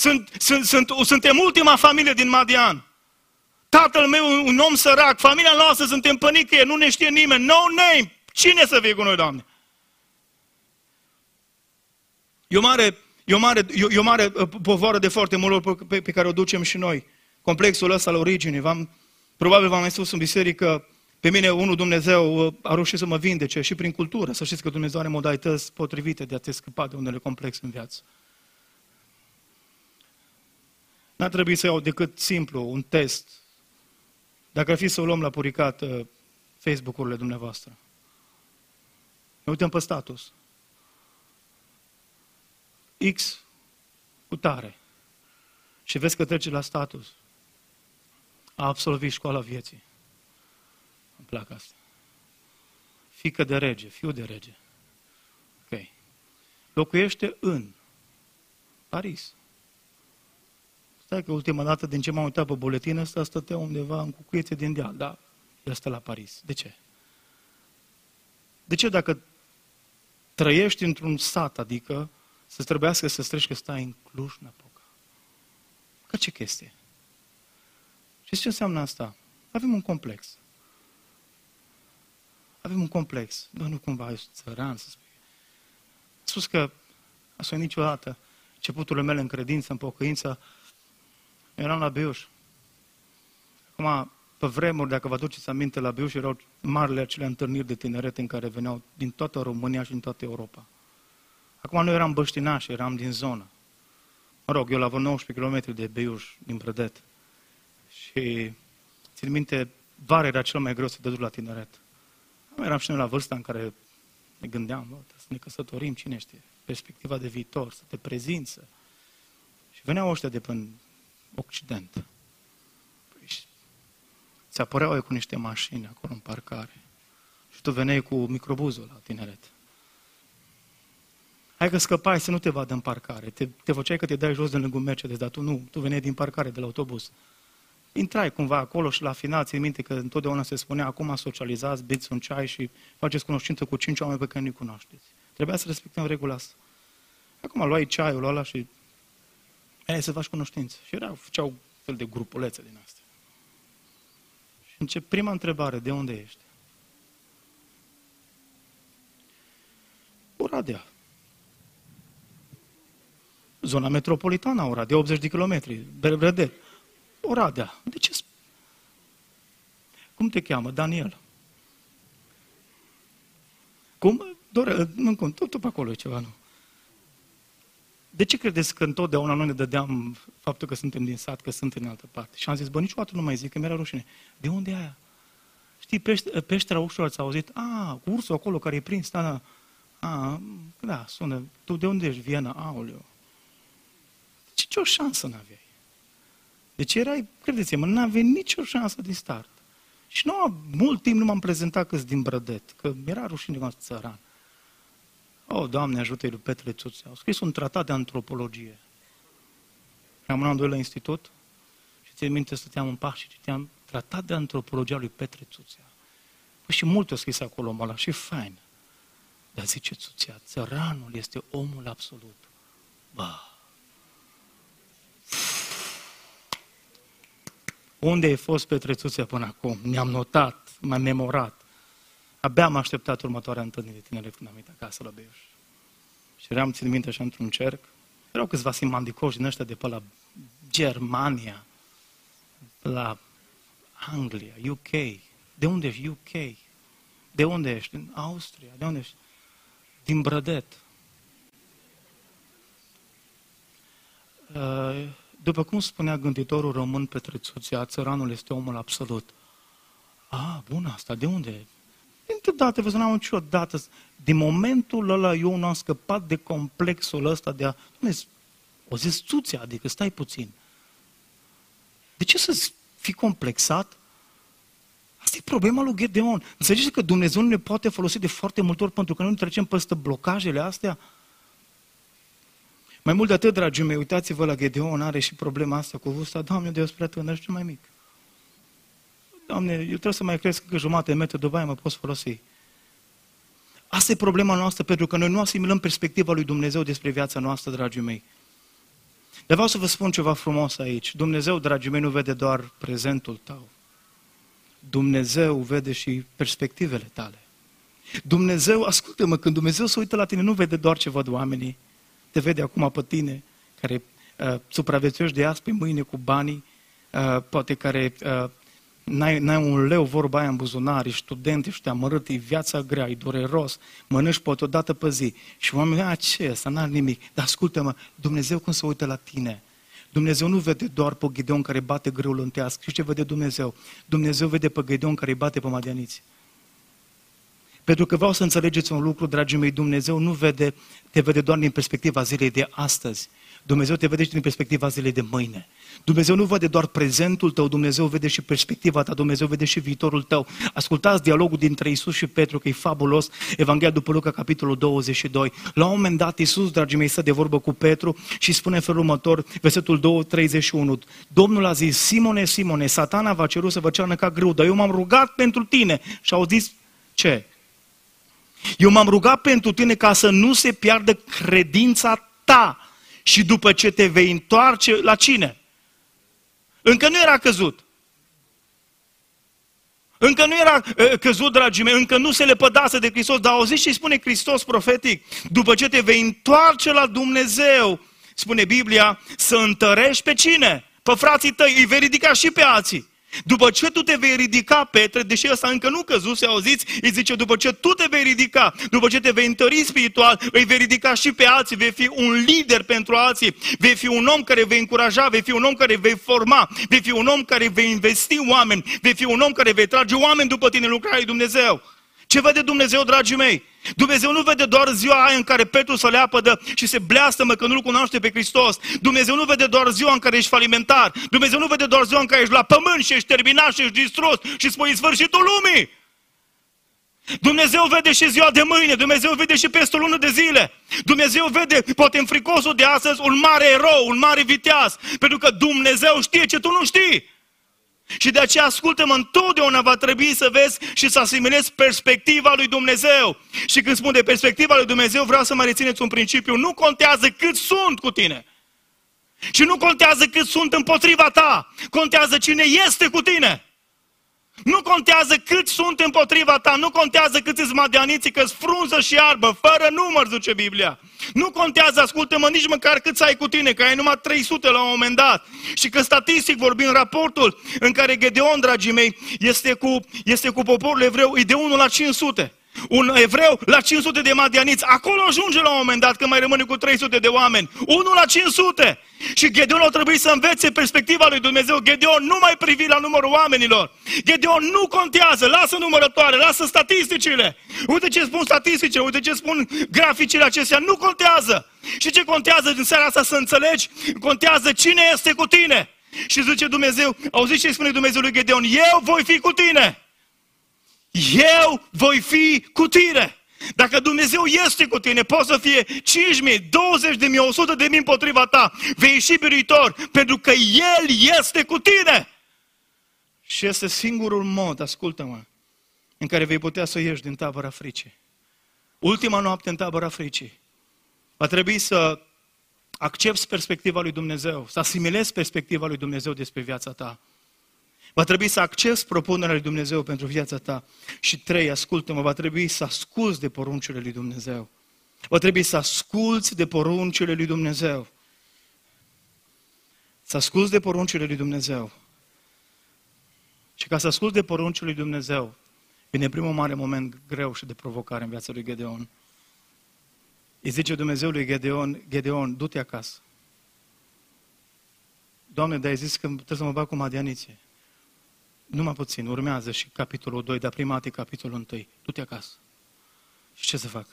Sunt, sunt, sunt, suntem ultima familie din Madian. Tatăl meu un om sărac, familia noastră suntem pănicăie, nu ne știe nimeni, no name. Cine să fie cu noi, Doamne? E o mare, e o mare, e o mare uh, povară de foarte mult pe, pe care o ducem și noi. Complexul ăsta al originii. V-am, probabil v-am mai spus în biserică, pe mine unul Dumnezeu uh, a reușit să mă vindece și prin cultură. Să știți că Dumnezeu are modalități potrivite de a te scăpa de unele complexe în viață. N-ar trebui să iau decât simplu, un test. Dacă ar fi să o luăm la puricat uh, Facebook-urile dumneavoastră. Ne uităm pe status. X cu tare. Și vezi că trece la status. A absolvit școala vieții. Îmi plac asta. Fică de rege, fiu de rege. Ok. Locuiește în Paris. Stai că ultima dată din ce m-am uitat pe buletin ăsta, stătea undeva în cucuiețe din deal, da, el stă la Paris. De ce? De ce dacă trăiești într-un sat, adică să trebuiască să streci că stai în Cluj-Napoca? Ca ce chestie? Și ce înseamnă asta? Avem un complex. Avem un complex. Bă, nu cumva ești țăran să spui. A spus că a niciodată începuturile mele în credință, în pocăință, eram la Biuș. Acum, pe vremuri, dacă vă aduceți aminte, la Biuș erau marile acele întâlniri de tineret în care veneau din toată România și din toată Europa. Acum nu eram băștinași, eram din zonă. Mă rog, eu la vreo 19 km de Biuș, din Brădet. Și țin minte, vara era cel mai greu să te duci la tineret. Eram și noi la vârsta în care ne gândeam, bă, să ne căsătorim, cine știe, perspectiva de viitor, să te prezință. Și veneau ăștia de până Occident. Păi, ți apăreau cu niște mașini acolo în parcare. Și tu veneai cu microbuzul la tineret. Hai că scăpai să nu te vadă în parcare. Te, te făceai că te dai jos de lângă un Mercedes, dar tu nu. Tu veneai din parcare, de la autobuz. Intrai cumva acolo și la final ții minte că întotdeauna se spunea acum socializați, beți un ceai și faceți cunoștință cu cinci oameni pe care nu-i cunoașteți. Trebuia să respectăm regula asta. Acum luai ceaiul ăla și ei, să faci cunoștință. Și erau, făceau fel de grupulețe din astea. Și încep prima întrebare, de unde ești? Oradea. Zona metropolitană a Oradea, 80 de kilometri, Belvedere. Oradea. De ce? Cum te cheamă? Daniel. Cum? Dore, nu, cum, tot, tot pe acolo e ceva, nu? De ce credeți că întotdeauna noi ne dădeam faptul că suntem din sat, că sunt în altă parte? Și am zis, bă, niciodată nu mai zic, că mi-era rușine. De unde e aia? Știi, pește, peștera ușor ați auzit? A, ursul acolo care e prins, da, da. A, da, sună. Tu de unde ești? Viena? Aoleu. Ce, ce o șansă n-aveai? Deci erai, credeți-mă, nu aveai nicio șansă din start. Și nu, mult timp nu m-am prezentat că din Brădet, că mi-era rușine că țăran. O, oh, Doamne, ajută-i lui Petre Țuțea. Au scris un tratat de antropologie. Am un doi la institut și țin minte, stăteam în paș și citeam tratat de antropologie a lui Petre Țuțea. Păi și mult au scris acolo omul ăla și fain. Dar zice Țuțea, țăranul este omul absolut. Bă, Unde ai fost Petrețuțea până acum? Ne-am notat, m-am memorat. Abia am așteptat următoarea întâlnire de tineret când am venit acasă la Beiuș. Și eram, țin minte, așa într-un cerc. Erau câțiva simandicoși din ăștia de pe la Germania, la Anglia, UK. De unde ești? UK. De unde ești? Din Austria. De unde ești? Din Brădet. Uh, după cum spunea gânditorul român Petre Țuțea, țăranul este omul absolut. A, bun asta, de unde? Niciodată, vă n-am niciodată. Din momentul ăla eu nu am scăpat de complexul ăsta de a... o zis Țuțea, adică stai puțin. De ce să fii complexat? Asta e problema lui Gedeon. Înțelegeți că Dumnezeu nu ne poate folosi de foarte multe ori pentru că noi nu trecem peste blocajele astea? Mai mult de atât, dragii mei, uitați-vă la Gedeon, are și problema asta cu vârsta. Doamne, Deus prea tânăr și mai mic. Doamne, eu trebuie să mai cresc că jumate de metru, după aia mă pot folosi. Asta e problema noastră, pentru că noi nu asimilăm perspectiva lui Dumnezeu despre viața noastră, dragii mei. Dar vreau să vă spun ceva frumos aici. Dumnezeu, dragii mei, nu vede doar prezentul tău. Dumnezeu vede și perspectivele tale. Dumnezeu, ascultă-mă, când Dumnezeu se uită la tine, nu vede doar ce văd oamenii, te vede acum pe tine, care uh, supraviețuiești de azi pe mâine cu banii, uh, poate care uh, n-ai, n-ai un leu, vorba aia în buzunar, ești student, ești amărât, e viața grea, e dureros, mănânci poate o dată pe zi. Și oamenii, a, ce asta, n-ar nimic. Dar ascultă-mă, Dumnezeu când se uită la tine, Dumnezeu nu vede doar pe Gideon care bate grâul în tească. Și ce vede Dumnezeu? Dumnezeu vede pe Gideon care îi bate pe madianiți. Pentru că vreau să înțelegeți un lucru, dragii mei, Dumnezeu nu vede, te vede doar din perspectiva zilei de astăzi. Dumnezeu te vede și din perspectiva zilei de mâine. Dumnezeu nu vede doar prezentul tău, Dumnezeu vede și perspectiva ta, Dumnezeu vede și viitorul tău. Ascultați dialogul dintre Isus și Petru, că e fabulos, Evanghelia după Luca, capitolul 22. La un moment dat, Isus, dragii mei, stă de vorbă cu Petru și spune în felul următor, versetul 2, 31. Domnul a zis, Simone, Simone, satana va ceru să vă cearnă ca grâu, dar eu m-am rugat pentru tine. Și au zis, ce? Eu m-am rugat pentru tine ca să nu se piardă credința ta și după ce te vei întoarce la cine? Încă nu era căzut. Încă nu era uh, căzut, dragii mei, încă nu se lepădase de Hristos, dar auziți ce spune Hristos profetic? După ce te vei întoarce la Dumnezeu, spune Biblia, să întărești pe cine? Pe frații tăi, îi vei ridica și pe alții. După ce tu te vei ridica, Petre, deși ăsta încă nu căzuse, auziți, îi zice, după ce tu te vei ridica, după ce te vei întări spiritual, îi vei ridica și pe alții, vei fi un lider pentru alții, vei fi un om care vei încuraja, vei fi un om care vei forma, vei fi un om care vei investi oameni, vei fi un om care vei trage oameni după tine lucrarea lui Dumnezeu. Ce vede Dumnezeu, dragii mei? Dumnezeu nu vede doar ziua aia în care Petru să le apădă și se bleastă că nu-L cunoaște pe Hristos. Dumnezeu nu vede doar ziua în care ești falimentar. Dumnezeu nu vede doar ziua în care ești la pământ și ești terminat și ești distrus și spui sfârșitul lumii. Dumnezeu vede și ziua de mâine, Dumnezeu vede și peste o lună de zile. Dumnezeu vede, poate în fricosul de astăzi, un mare erou, un mare viteaz, pentru că Dumnezeu știe ce tu nu știi. Și de aceea, ascultă-mă, întotdeauna va trebui să vezi și să asimilezi perspectiva lui Dumnezeu. Și când spun de perspectiva lui Dumnezeu, vreau să mă rețineți un principiu. Nu contează cât sunt cu tine. Și nu contează cât sunt împotriva ta. Contează cine este cu tine. Nu contează cât sunt împotriva ta, nu contează cât îți madianiții, că frunză și arbă, fără număr, zice Biblia. Nu contează, ascultă-mă, nici măcar cât ai cu tine, că ai numai 300 la un moment dat. Și că statistic vorbim, raportul în care Gedeon, dragii mei, este cu, este cu poporul evreu, e de 1 la 500 un evreu la 500 de madianiți. Acolo ajunge la un moment dat, când mai rămâne cu 300 de oameni. Unul la 500. Și Gedeon a trebuit să învețe perspectiva lui Dumnezeu. Gedeon nu mai privi la numărul oamenilor. Gedeon nu contează, lasă numărătoare, lasă statisticile. Uite ce spun statisticile, uite ce spun graficile acestea, nu contează. Și ce contează din seara asta să înțelegi? Contează cine este cu tine. Și zice Dumnezeu, auziți ce spune Dumnezeu lui Gedeon, eu voi fi cu tine eu voi fi cu tine. Dacă Dumnezeu este cu tine, poți să fie 5.000, 20.000, 100.000 împotriva ta. Vei ieși biruitor, pentru că El este cu tine. Și este singurul mod, ascultă-mă, în care vei putea să ieși din tabăra fricii. Ultima noapte în tabăra fricii. Va trebui să accepti perspectiva lui Dumnezeu, să asimilezi perspectiva lui Dumnezeu despre viața ta. Va trebui să accepti propunerea lui Dumnezeu pentru viața ta. Și trei, ascultă-mă, va trebui să asculți de poruncile lui Dumnezeu. Va trebui să asculți de poruncile lui Dumnezeu. Să asculți de poruncile lui Dumnezeu. Și ca să asculți de poruncile lui Dumnezeu, vine primul mare moment greu și de provocare în viața lui Gedeon. Îi zice Dumnezeu lui Gedeon, Gedeon, du-te acasă. Doamne, dar ai zis că trebuie să mă bag cu madianiție. Numai puțin, urmează și capitolul 2, dar prima dată capitolul 1. Du-te acasă. Și ce să fac?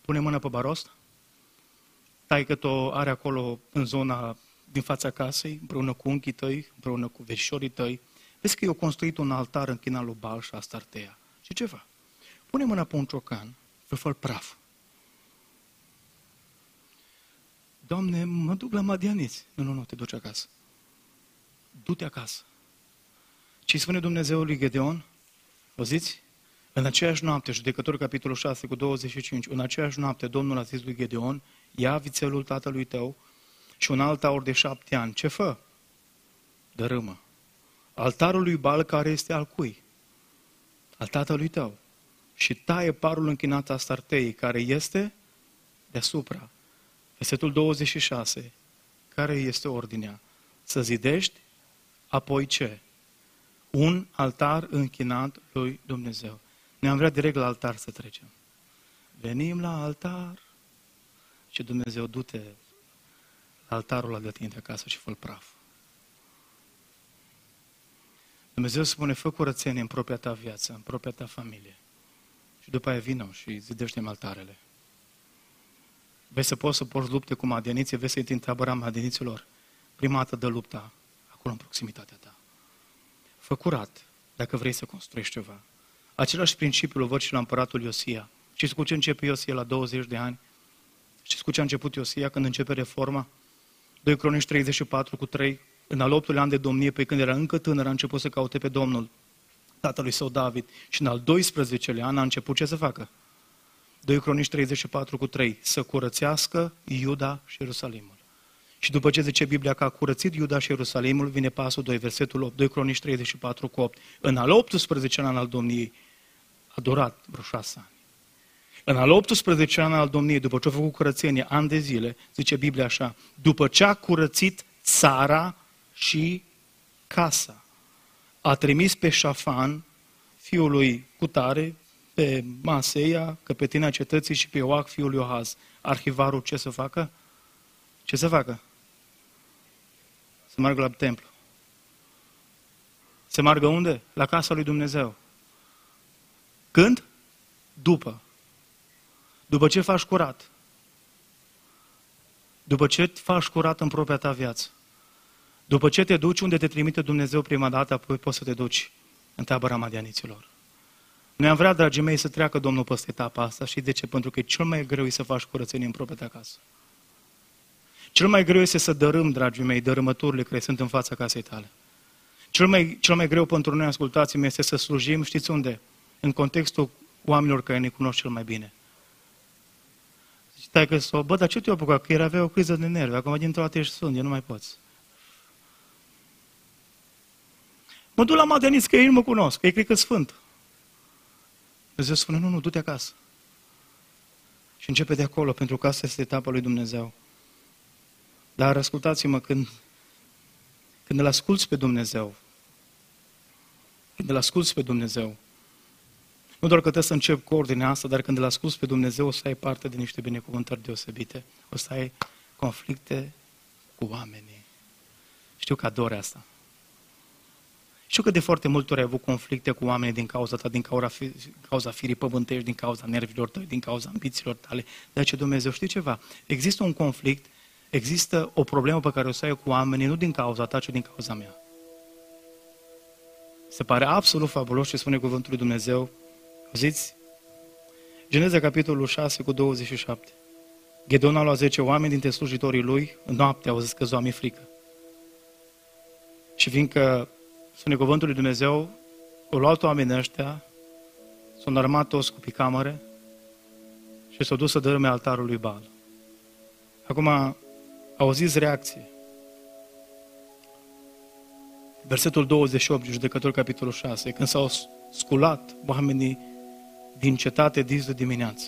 Pune mâna pe barost, tai că o are acolo în zona din fața casei, împreună cu unchii tăi, împreună cu veșorii tăi. Vezi că eu construit un altar închinat lui Bal și Astartea. Și ce fac? Pune mâna pe un ciocan, fă praf. Doamne, mă duc la Madianiți. Nu, nu, nu, te duci acasă du-te acasă. Ce spune Dumnezeu lui Gedeon? Auziți? În aceeași noapte, judecătorul capitolul 6 cu 25, în aceeași noapte Domnul a zis lui Gedeon, ia vițelul tatălui tău și un alt aur de șapte ani. Ce fă? Dărâmă. Altarul lui Bal care este al cui? Al tatălui tău. Și taie parul închinat a startei care este deasupra. Versetul 26. Care este ordinea? Să zidești Apoi ce? Un altar închinat lui Dumnezeu. Ne-am vrea direct la altar să trecem. Venim la altar și Dumnezeu du-te la altarul la de tine acasă și fă praf. Dumnezeu spune, fă curățenie în propria ta viață, în propria ta familie. Și după aia vină și zidește altarele. Vei să poți să porți lupte cu madianiții, vei să intri în tabăra madianiților. Prima dată de lupta, acolo în proximitatea ta. Fă curat dacă vrei să construiești ceva. Același principiu îl văd și la împăratul Iosia. Și cu ce începe Iosia la 20 de ani? Și cu ce a început Iosia când începe reforma? 2 Cronici 34 cu 3, în al 8 an de domnie, pe când era încă tânăr, a început să caute pe Domnul, tatălui său David. Și în al 12-lea an a început ce să facă? 2 Cronici 34 cu 3, să curățească Iuda și Ierusalimul. Și după ce zice Biblia că a curățit Iuda și Ierusalimul, vine pasul 2, versetul 8, 2 Cronici 34 cu 8. În al 18 an al Domniei a durat vreo șase ani. În al 18 an al domniei, după ce a făcut curățenie, ani de zile, zice Biblia așa, după ce a curățit țara și casa, a trimis pe Șafan, fiul lui Cutare, pe Maseia, căpetina cetății și pe Ioac, fiul lui Ohaz. Arhivarul ce să facă? Ce să facă? Să meargă la templu. Să meargă unde? La casa lui Dumnezeu. Când? După. După ce faci curat. După ce faci curat în propria ta viață. După ce te duci unde te trimite Dumnezeu prima dată, apoi poți să te duci în tabăra madianiților. Noi am vrea, dragii mei, să treacă Domnul peste etapa asta și de ce? Pentru că e cel mai greu să faci curățenie în propria ta casă. Cel mai greu este să dărâm, dragii mei, dărâmăturile care sunt în fața casei tale. Cel mai, cel mai greu pentru noi, ascultați-mi, este să slujim, știți unde? În contextul oamenilor care ne cunosc cel mai bine. Stai că s-o, bă, dar ce te-a apucat? Că era avea o criză de nervi, acum dintr-o dată ești sunt, eu nu mai poți. Mă duc la Madeniț, că ei nu mă cunosc, că ei cred că sfânt. Dumnezeu spune, nu, nu, du-te acasă. Și începe de acolo, pentru că asta este etapa lui Dumnezeu. Dar ascultați-mă, când, când îl asculți pe Dumnezeu, când îl asculți pe Dumnezeu, nu doar că trebuie să încep cu ordinea asta, dar când îl asculți pe Dumnezeu, o să ai parte de niște binecuvântări deosebite. O să ai conflicte cu oamenii. Știu că adore asta. Știu că de foarte multe ori ai avut conflicte cu oamenii din cauza ta, din cauza, cauza firii pământești, din cauza nervilor tăi, din cauza ambițiilor tale. De ce Dumnezeu știi ceva? Există un conflict, există o problemă pe care o să ai cu oamenii, nu din cauza ta, ci din cauza mea. Se pare absolut fabulos ce spune cuvântul lui Dumnezeu. Auziți? Geneza, capitolul 6, cu 27. Gedeon a luat 10 oameni dintre slujitorii lui, în noapte au zis că zoa mi frică. Și fiindcă Spune cuvântul lui Dumnezeu, au luat oamenii ăștia, s-au armat toți cu picamere și s-au dus să dărâme altarul lui Baal. Acum, auziți reacție. Versetul 28, judecător capitolul 6, când s-au sculat oamenii din cetate dis de dimineață.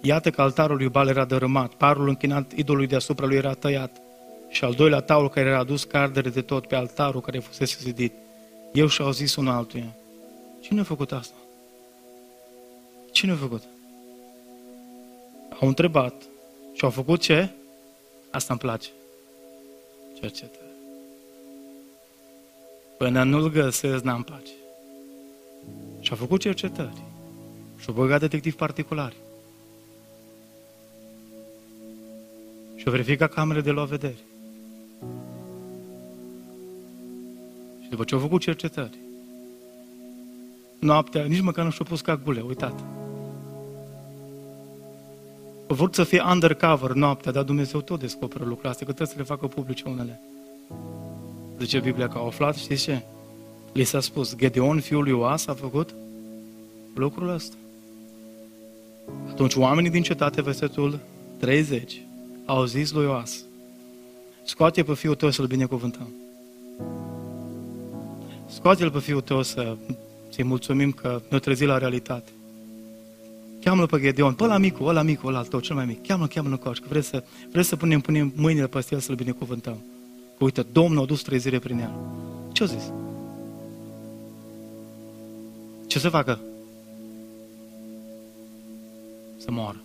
Iată că altarul lui Baal era dărâmat, parul închinat idolului deasupra lui era tăiat, și al doilea taur care era adus cardere de tot pe altarul care fusese zidit. Eu și-au zis unul altuia, cine a făcut asta? Cine a făcut? Au întrebat și au făcut ce? Asta îmi place. Cercetare. Până nu-l găsesc, n-am pace. Și au făcut cercetări. Și au băgat detectiv particulari. Și au verificat camerele de luat vedere. Și după ce au făcut cercetări, noaptea, nici măcar nu și-au pus gule, uitat. Au vrut să fie undercover noaptea, dar Dumnezeu tot descoperă lucrurile astea, că trebuie să le facă publice unele. Zice Biblia că au aflat, știți ce? Li s-a spus, Gedeon, fiul lui Oas, a făcut lucrul ăsta. Atunci oamenii din cetate, versetul 30, au zis lui Oas, scoate pe fiul tău să-l binecuvântăm. Scoate-l pe fiul tău să, să-i mulțumim că ne-a trezit la realitate. Cheamă-l pe Gedeon, pe la micu, ăla micu, ăla al tău, cel mai mic. Cheamă-l, cheamă-l coaș, că vrei să, vrei să punem, punem mâinile pe el să-l binecuvântăm. Că uite, Domnul a dus trezire prin el. Ce-o zis? Ce să facă? Să moară.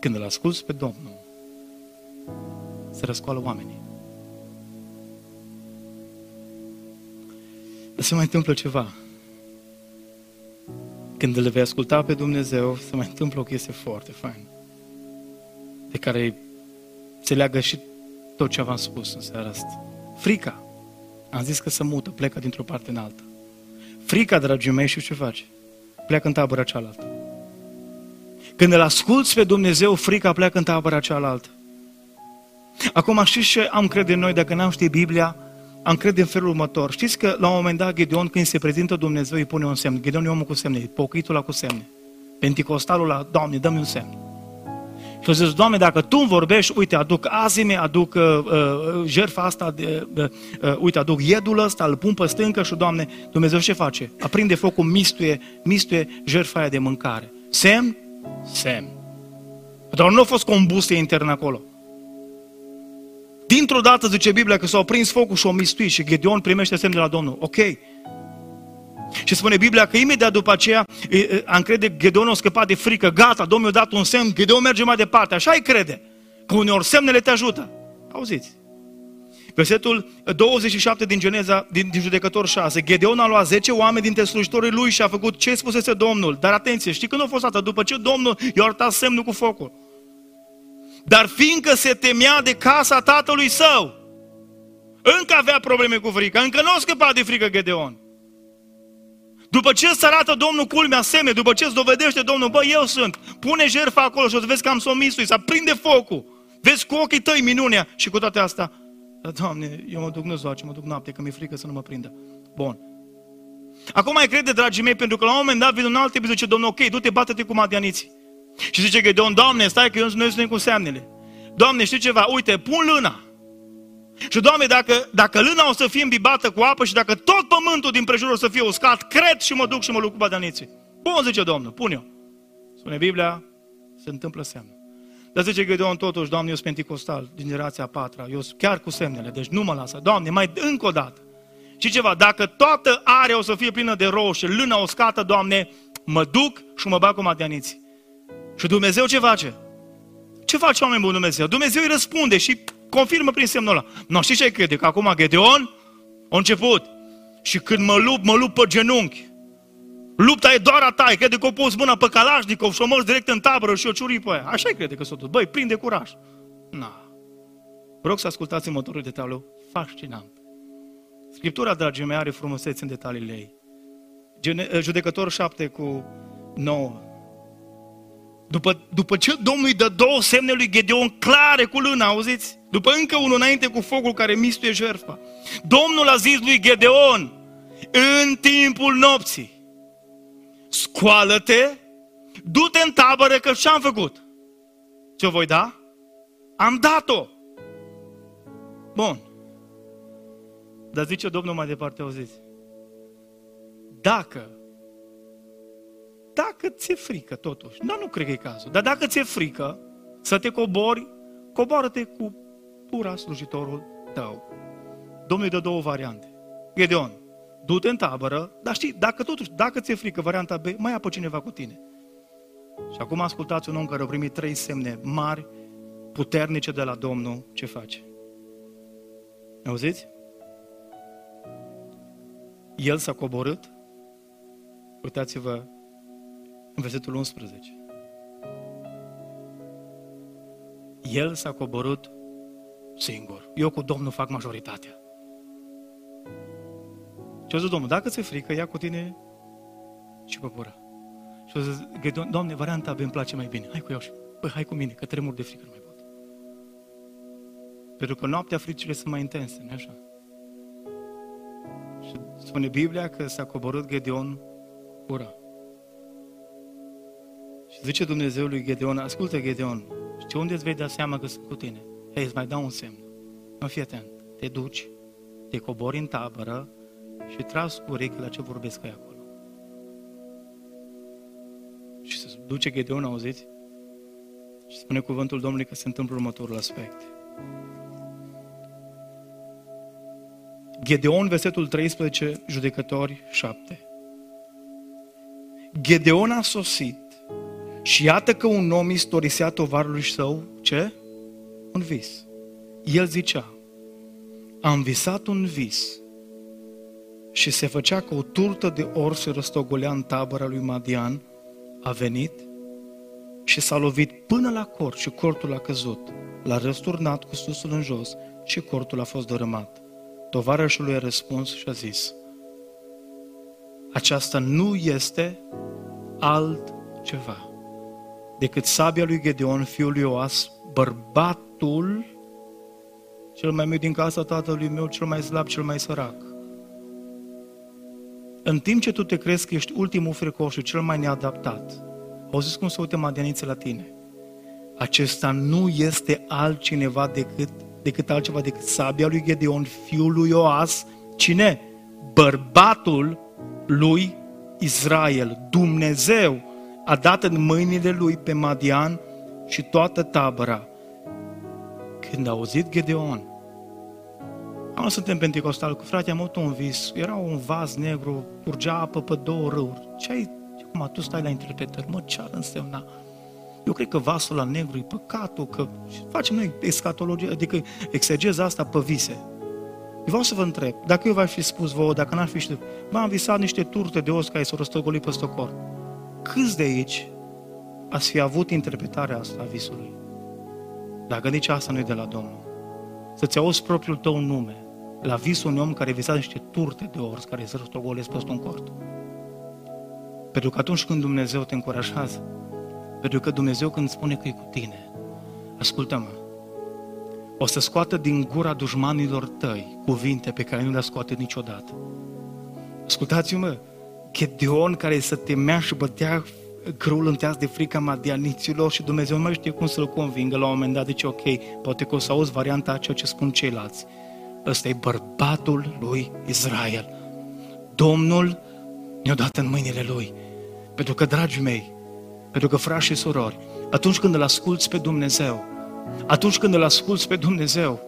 Când îl asculți pe Domnul, se răscoală oamenii. Se mai întâmplă ceva. Când îl vei asculta pe Dumnezeu, se mai întâmplă o chestie foarte faină. De care se leagă și tot ce v-am spus în seara asta. Frica. Am zis că se mută, plecă dintr-o parte în alta. Frica, dragii mei, și ce face? Pleacă în tabăra cealaltă. Când îl asculți pe Dumnezeu, frica pleacă în tabăra cealaltă. Acum știți ce am crede noi dacă n-am ști Biblia? Am crede în felul următor. Știți că la un moment dat Gedeon când se prezintă Dumnezeu îi pune un semn. Gedeon e omul cu semne, pochitul la cu semne. Penticostalul la, Doamne, dă-mi un semn. Și au zis, Doamne, dacă Tu îmi vorbești, uite, aduc azime, aduc uh, uh, jertfa asta, de, uh, uh, uite, aduc iedul ăsta, îl pun pe stâncă și, Doamne, Dumnezeu ce face? Aprinde focul, mistuie, mistuie jertfa aia de mâncare. Semn? Semn. Dar nu a fost combustie internă acolo. Dintr-o dată, zice Biblia, că s-a prins focul și o mistuit și Gedeon primește semn de la Domnul. Ok. Și spune Biblia că imediat după aceea, am crede, Gedeon a scăpat de frică, gata, Domnul a dat un semn, Gedeon merge mai departe, așa îi crede. Că uneori semnele te ajută. Auziți? Versetul 27 din Geneza, din, din judecător 6. Gedeon a luat 10 oameni dintre slujitorii lui și a făcut ce spusese Domnul. Dar atenție, știi când a fost atât? După ce Domnul i-a arătat semnul cu focul. Dar fiindcă se temea de casa tatălui său, încă avea probleme cu frica, încă nu a scăpat de frică Gedeon. După ce îți arată Domnul culmea semne, după ce îți dovedește Domnul, bă, eu sunt, pune jertfa acolo și o să vezi că am somisui, să prinde focul. Vezi cu ochii tăi minunea și cu toate astea. Doamne, eu mă duc nu zoace, mă duc noapte, că mi-e frică să nu mă prindă. Bun. Acum mai crede, dragii mei, pentru că la un moment dat vine un alt tip zice, Domnul, ok, du-te, bate-te cu madianiții. Și zice că Domn, Doamne, stai că eu noi suntem cu semnele. Doamne, știi ceva? Uite, pun lâna. Și Doamne, dacă, dacă lâna o să fie îmbibată cu apă și dacă tot pământul din prejur o să fie uscat, cred și mă duc și mă luc cu badaniții. Bun, zice Domnul, pun eu. Spune Biblia, se întâmplă semnul. Dar zice Gedeon totuși, Doamne, eu sunt penticostal, din generația a patra, eu sunt chiar cu semnele, deci nu mă lasă. Doamne, mai încă o dată. Și ceva, dacă toată area o să fie plină de roșie, lâna uscată, Doamne, mă duc și mă bag cu madianiții. Și Dumnezeu ce face? Ce face oameni bun Dumnezeu? Dumnezeu îi răspunde și confirmă prin semnul ăla. Nu știi ce crede? Că acum Gedeon a început. Și când mă lupt, mă lupt pe genunchi. Lupta e doar a ta, crede că o pus mâna pe Kalashnikov și o mers direct în tabără și o ciuri pe aia. Așa crede că s-o dus. Băi, prinde curaj. Na. Vă rog să ascultați următorul detaliu fascinant. Scriptura, dragii mei, are frumusețe în detaliile ei. Judecător 7 cu 9. După, după ce Domnul îi dă două semne lui Gedeon clare cu lâna, auziți? După încă unul înainte cu focul care mistuie jertfa. Domnul a zis lui Gedeon, în timpul nopții, scoală-te, du-te în tabără că ce-am făcut? Ce voi da? Am dat-o. Bun. Dar zice Domnul mai departe, auziți? Dacă dacă ți-e frică totuși, dar nu cred că e cazul, dar dacă ți-e frică să te cobori, coboară-te cu pura slujitorul tău. Domnul îi dă două variante. Gedeon, du-te în tabără, dar știi, dacă totuși, dacă ți-e frică, varianta B, mai apă cineva cu tine. Și acum ascultați un om care a primit trei semne mari, puternice de la Domnul, ce face? Auziți? El s-a coborât, uitați-vă în versetul 11. El s-a coborât singur. Eu cu Domnul fac majoritatea. Și a zis Domnul, dacă ți-e frică, ia cu tine și pe pura. Și a zis, Doamne, varianta B îmi place mai bine. Hai cu eu și, păi hai cu mine, că tremur de frică nu mai pot. Pentru că noaptea fricile sunt mai intense, nu așa? Și spune Biblia că s-a coborât Gedeon pura. Și zice Dumnezeu lui Gedeon, ascultă Gedeon, știi unde îți vei da seama că sunt cu tine? Hei, îți mai dau un semn. Nu fii atent. Te duci, te cobori în tabără și tras cu urechi la ce vorbesc ei acolo. Și se duce Gedeon, auziți? Și spune cuvântul Domnului că se întâmplă următorul aspect. Gedeon, versetul 13, judecători 7. Gedeon a sosit și iată că un om istorisea tovarului său, ce? Un vis. El zicea, am visat un vis și se făcea că o turtă de or se răstogolea în tabăra lui Madian, a venit și s-a lovit până la cort și cortul a căzut. L-a răsturnat cu susul în jos și cortul a fost dărâmat. Tovarășul lui a răspuns și a zis, aceasta nu este altceva decât sabia lui Gedeon, fiul lui Oas, bărbatul cel mai mic din casa tatălui meu, cel mai slab, cel mai sărac. În timp ce tu te crezi că ești ultimul fricoș și cel mai neadaptat, au zis cum să uite madianițe la tine. acesta nu este altcineva decât, decât altceva decât sabia lui Gedeon, fiul lui Oas. Cine? Bărbatul lui Israel. Dumnezeu a dat în mâinile lui pe Madian și toată tabăra. Când a auzit Gedeon, am suntem pentecostal cu frate, am avut un vis, era un vas negru, curgea apă pe două râuri. Ce ai, acum tu stai la interpretări, mă, ce ar însemna? Eu cred că vasul la negru e păcatul, că facem noi escatologie, adică exegeza asta pe vise. Eu vreau să vă întreb, dacă eu v-aș fi spus vouă, dacă n-aș fi știut, bă, am visat niște turte de os care s-au răstăgolit pe stocor. Câți de aici ați fi avut interpretarea asta a visului? Dacă nici asta nu e de la Domnul. Să-ți auzi propriul tău nume la visul unui om care visa niște turte de ors care se răstogolesc pe un cort. Pentru că atunci când Dumnezeu te încurajează, pentru că Dumnezeu când spune că e cu tine, ascultă-mă, o să scoată din gura dușmanilor tăi cuvinte pe care nu le scoate niciodată. Ascultați-mă, Gedeon care să temea și bătea grul înteas de frica madianiților și Dumnezeu nu mai știe cum să-l convingă la un moment dat, zice ok, poate că o să auzi varianta a ceea ce spun ceilalți. Ăsta e bărbatul lui Israel. Domnul ne-a dat în mâinile lui. Pentru că, dragii mei, pentru că, frați și surori, atunci când îl asculți pe Dumnezeu, atunci când îl asculți pe Dumnezeu,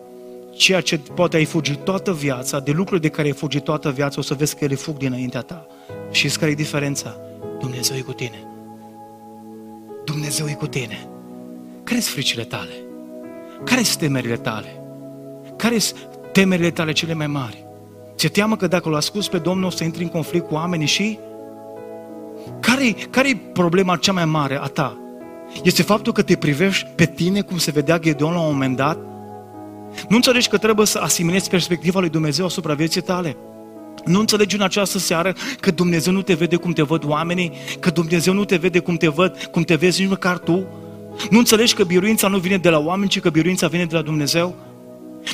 ceea ce poate ai fugit toată viața, de lucruri de care ai fugit toată viața, o să vezi că ele fug dinaintea ta. Și care e diferența? Dumnezeu e cu tine. Dumnezeu e cu tine. Care sunt fricile tale? Care sunt temerile tale? Care sunt temerile tale cele mai mari? Ți-e teamă că dacă l asculți pe Domnul o să intri în conflict cu oamenii și care-i, care problema cea mai mare a ta? Este faptul că te privești pe tine cum se vedea Gedeon la un moment dat? Nu înțelegi că trebuie să asimilezi perspectiva lui Dumnezeu asupra vieții tale? Nu înțelegi în această seară că Dumnezeu nu te vede cum te văd oamenii, că Dumnezeu nu te vede cum te văd, cum te vezi nici măcar tu? Nu înțelegi că biruința nu vine de la oameni, ci că biruința vine de la Dumnezeu?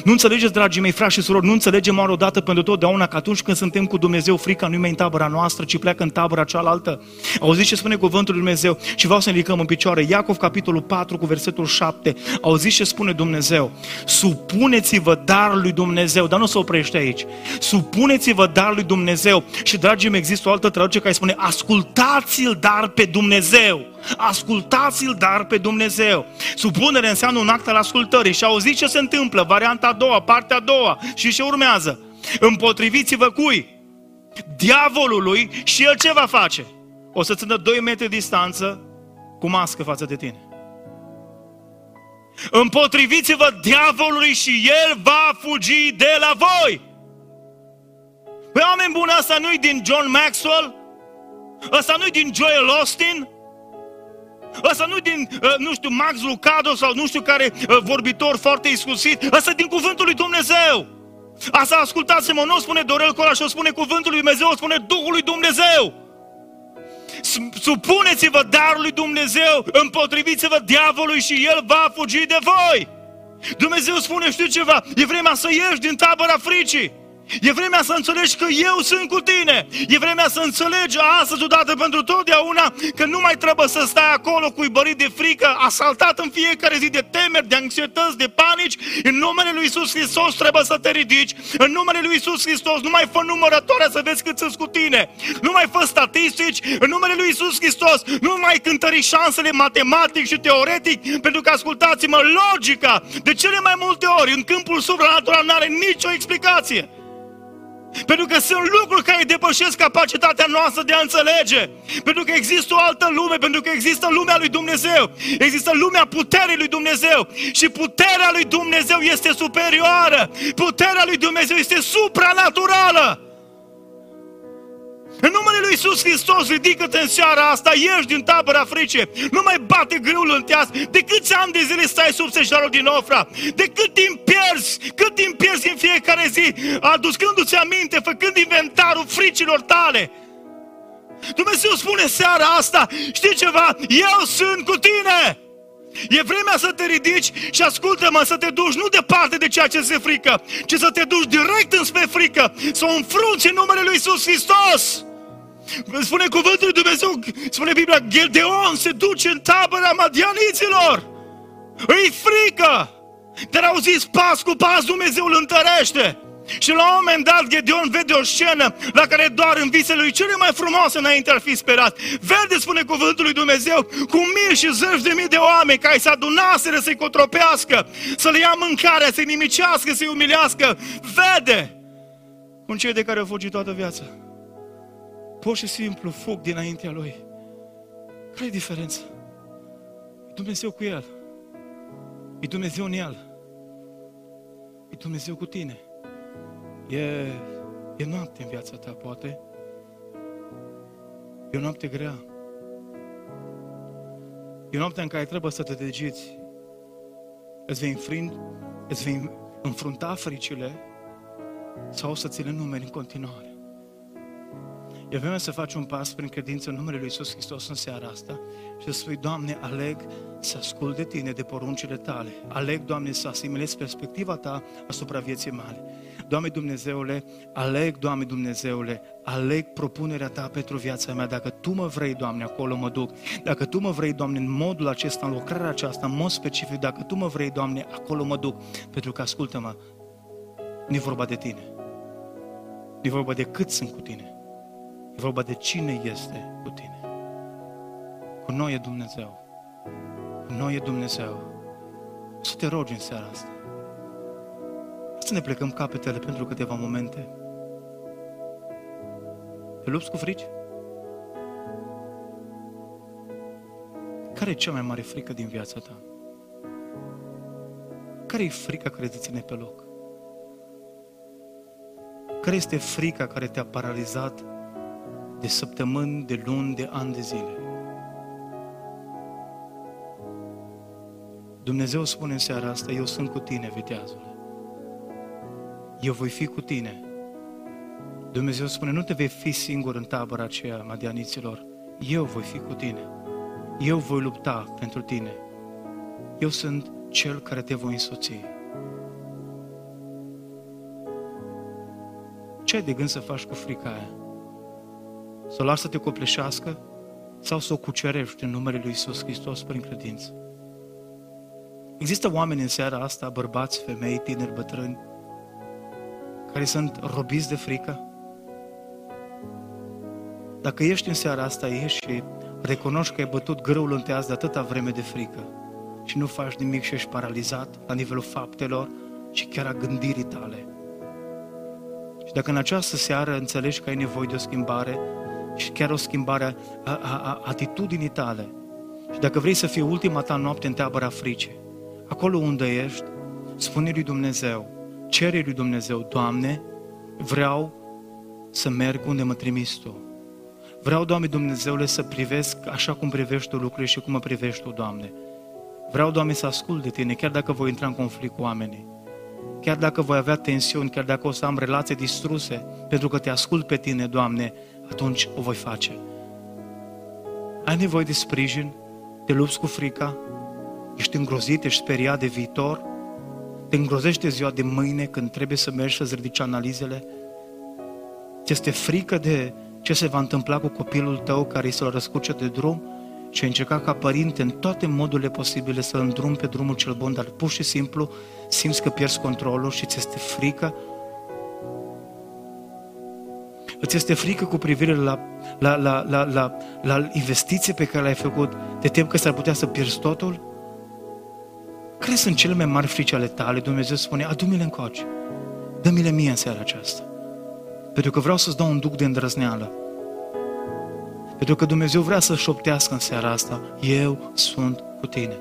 Nu înțelegeți, dragii mei, frați și surori, nu înțelegem oare odată pentru totdeauna că atunci când suntem cu Dumnezeu, frica nu e mai în tabăra noastră, ci pleacă în tabăra cealaltă. Auziți ce spune cuvântul lui Dumnezeu și vreau să ne ridicăm în picioare. Iacov, capitolul 4, cu versetul 7. Auziți ce spune Dumnezeu. Supuneți-vă darul lui Dumnezeu, dar nu se oprește aici. Supuneți-vă darul lui Dumnezeu. Și, dragii mei, există o altă traducere care spune, ascultați-l dar pe Dumnezeu. Ascultați-l dar pe Dumnezeu. Supunere înseamnă un act al ascultării și auziți ce se întâmplă, varianta a doua, partea a doua și ce urmează. Împotriviți-vă cui? Diavolului și el ce va face? O să țină 2 metri distanță cu mască față de tine. Împotriviți-vă diavolului și el va fugi de la voi. Păi oameni buni, asta nu-i din John Maxwell? Asta nu-i din Joel Austin? Ăsta nu din, uh, nu știu, Max Lucado sau nu știu care uh, vorbitor foarte exclusiv. Ăsta din cuvântul lui Dumnezeu. Asta ascultați-mă, nu o spune Dorel Cola și o spune cuvântul lui Dumnezeu, o spune Duhul lui Dumnezeu. Supuneți-vă darul lui Dumnezeu, împotriviți-vă diavolului și el va fugi de voi. Dumnezeu spune, știu ceva, e vremea să ieși din tabăra fricii. E vremea să înțelegi că eu sunt cu tine. E vremea să înțelegi astăzi odată pentru totdeauna că nu mai trebuie să stai acolo cu bărit de frică, asaltat în fiecare zi de temeri, de anxietăți, de panici. În numele lui Isus Hristos trebuie să te ridici. În numele lui Isus Hristos nu mai fă numărătoare să vezi cât sunt cu tine. Nu mai fă statistici. În numele lui Isus Hristos nu mai cântări șansele matematic și teoretic, pentru că ascultați-mă, logica de cele mai multe ori în câmpul supranatural nu are nicio explicație. Pentru că sunt lucruri care depășesc capacitatea noastră de a înțelege. Pentru că există o altă lume, pentru că există lumea lui Dumnezeu. Există lumea puterii lui Dumnezeu. Și puterea lui Dumnezeu este superioară. Puterea lui Dumnezeu este supranaturală. În numele Lui Iisus Hristos, ridică-te în seara asta, ieși din tabăra frice, nu mai bate grâul în teas. De câți ani de zile stai sub sejarul din Ofra? De cât timp pierzi? Cât timp pierzi în fiecare zi, aducându-ți aminte, făcând inventarul fricilor tale? Dumnezeu spune seara asta, știi ceva? Eu sunt cu tine! E vremea să te ridici și ascultă-mă, să te duci nu departe de ceea ce se frică, ci să te duci direct înspre frică, să o înfrunți în numele Lui Iisus Hristos. Spune cuvântul lui Dumnezeu, spune Biblia, Gedeon se duce în tabăra madianiților. Îi frică! Dar au zis pas cu pas Dumnezeu îl întărește. Și la un moment dat Gedeon vede o scenă la care doar în visele lui cele mai frumoase înainte ar fi sperat. Vede, spune cuvântul lui Dumnezeu, cu mii și zeci de mii de oameni care să adunaseră să-i cotropească, să le ia mâncarea, să-i nimicească, să-i umilească. Vede cum cei de care au fugit toată viața. Pur și simplu fug dinaintea lui. Care e diferența? E Dumnezeu cu el. E Dumnezeu în el. E Dumnezeu cu tine. E, e noapte în viața ta, poate. E o noapte grea. E o noapte în care trebuie să te degiți. Îți vei, înfrind, îți vei înfrunta fricile sau o să ți le numeri în continuare. E vreme să faci un pas prin credință în numele Lui Iisus Hristos în seara asta și să spui, Doamne, aleg să ascult de Tine, de poruncile Tale. Aleg, Doamne, să asimilez perspectiva Ta asupra vieții mele. Doamne Dumnezeule, aleg, Doamne Dumnezeule, aleg propunerea Ta pentru viața mea. Dacă Tu mă vrei, Doamne, acolo mă duc. Dacă Tu mă vrei, Doamne, în modul acesta, în lucrarea aceasta, în mod specific, dacă Tu mă vrei, Doamne, acolo mă duc. Pentru că, ascultă-mă, nu e vorba de Tine. Nu e vorba de cât sunt cu Tine. E vorba de cine este cu Tine. Cu noi e Dumnezeu. Cu noi e Dumnezeu. Să te rogi în seara asta. Să ne plecăm capetele pentru câteva momente. Te lupți cu frici? Care e cea mai mare frică din viața ta? Care e frica care te ține pe loc? Care este frica care te-a paralizat de săptămâni, de luni, de ani de zile? Dumnezeu spune în seara asta, eu sunt cu tine, viteazule eu voi fi cu tine. Dumnezeu spune, nu te vei fi singur în tabăra aceea, madianiților. Eu voi fi cu tine. Eu voi lupta pentru tine. Eu sunt cel care te voi însoți. Ce ai de gând să faci cu frica aia? Să o lași să te copleșească sau să o cucerești în numele Lui Isus Hristos prin credință? Există oameni în seara asta, bărbați, femei, tineri, bătrâni, care sunt robiți de frică? Dacă ești în seara asta aici și recunoști că ai bătut grâul în teaz de atâta vreme de frică și nu faci nimic și ești paralizat la nivelul faptelor și chiar a gândirii tale. Și dacă în această seară înțelegi că ai nevoie de o schimbare și chiar o schimbare a, a, a atitudinii tale și dacă vrei să fie ultima ta noapte în tabăra fricii, acolo unde ești, spune lui Dumnezeu, cere lui Dumnezeu, Doamne, vreau să merg unde mă trimis Tu. Vreau, Doamne Dumnezeule, să privesc așa cum privești Tu lucrurile și cum mă privești Tu, Doamne. Vreau, Doamne, să ascult de Tine, chiar dacă voi intra în conflict cu oamenii. Chiar dacă voi avea tensiuni, chiar dacă o să am relații distruse, pentru că Te ascult pe Tine, Doamne, atunci o voi face. Ai nevoie de sprijin? Te lupți cu frica? Ești îngrozit, ești speriat de viitor? Te îngrozește ziua de mâine când trebuie să mergi să-ți ridici analizele? Ți este frică de ce se va întâmpla cu copilul tău care îi se răscuce de drum? Și ai încercat ca părinte în toate modurile posibile să îndrum pe drumul cel bun, dar pur și simplu simți că pierzi controlul și ți este frică? Îți este frică cu privire la, la, la, la, la, la investiții pe care le-ai făcut? Te tem că s-ar putea să pierzi totul? Care sunt cele mai mari frici ale tale? Dumnezeu spune, adu-mi-le încoace. Dă-mi-le mie în seara aceasta. Pentru că vreau să-ți dau un duc de îndrăzneală. Pentru că Dumnezeu vrea să șoptească în seara asta, eu sunt cu tine.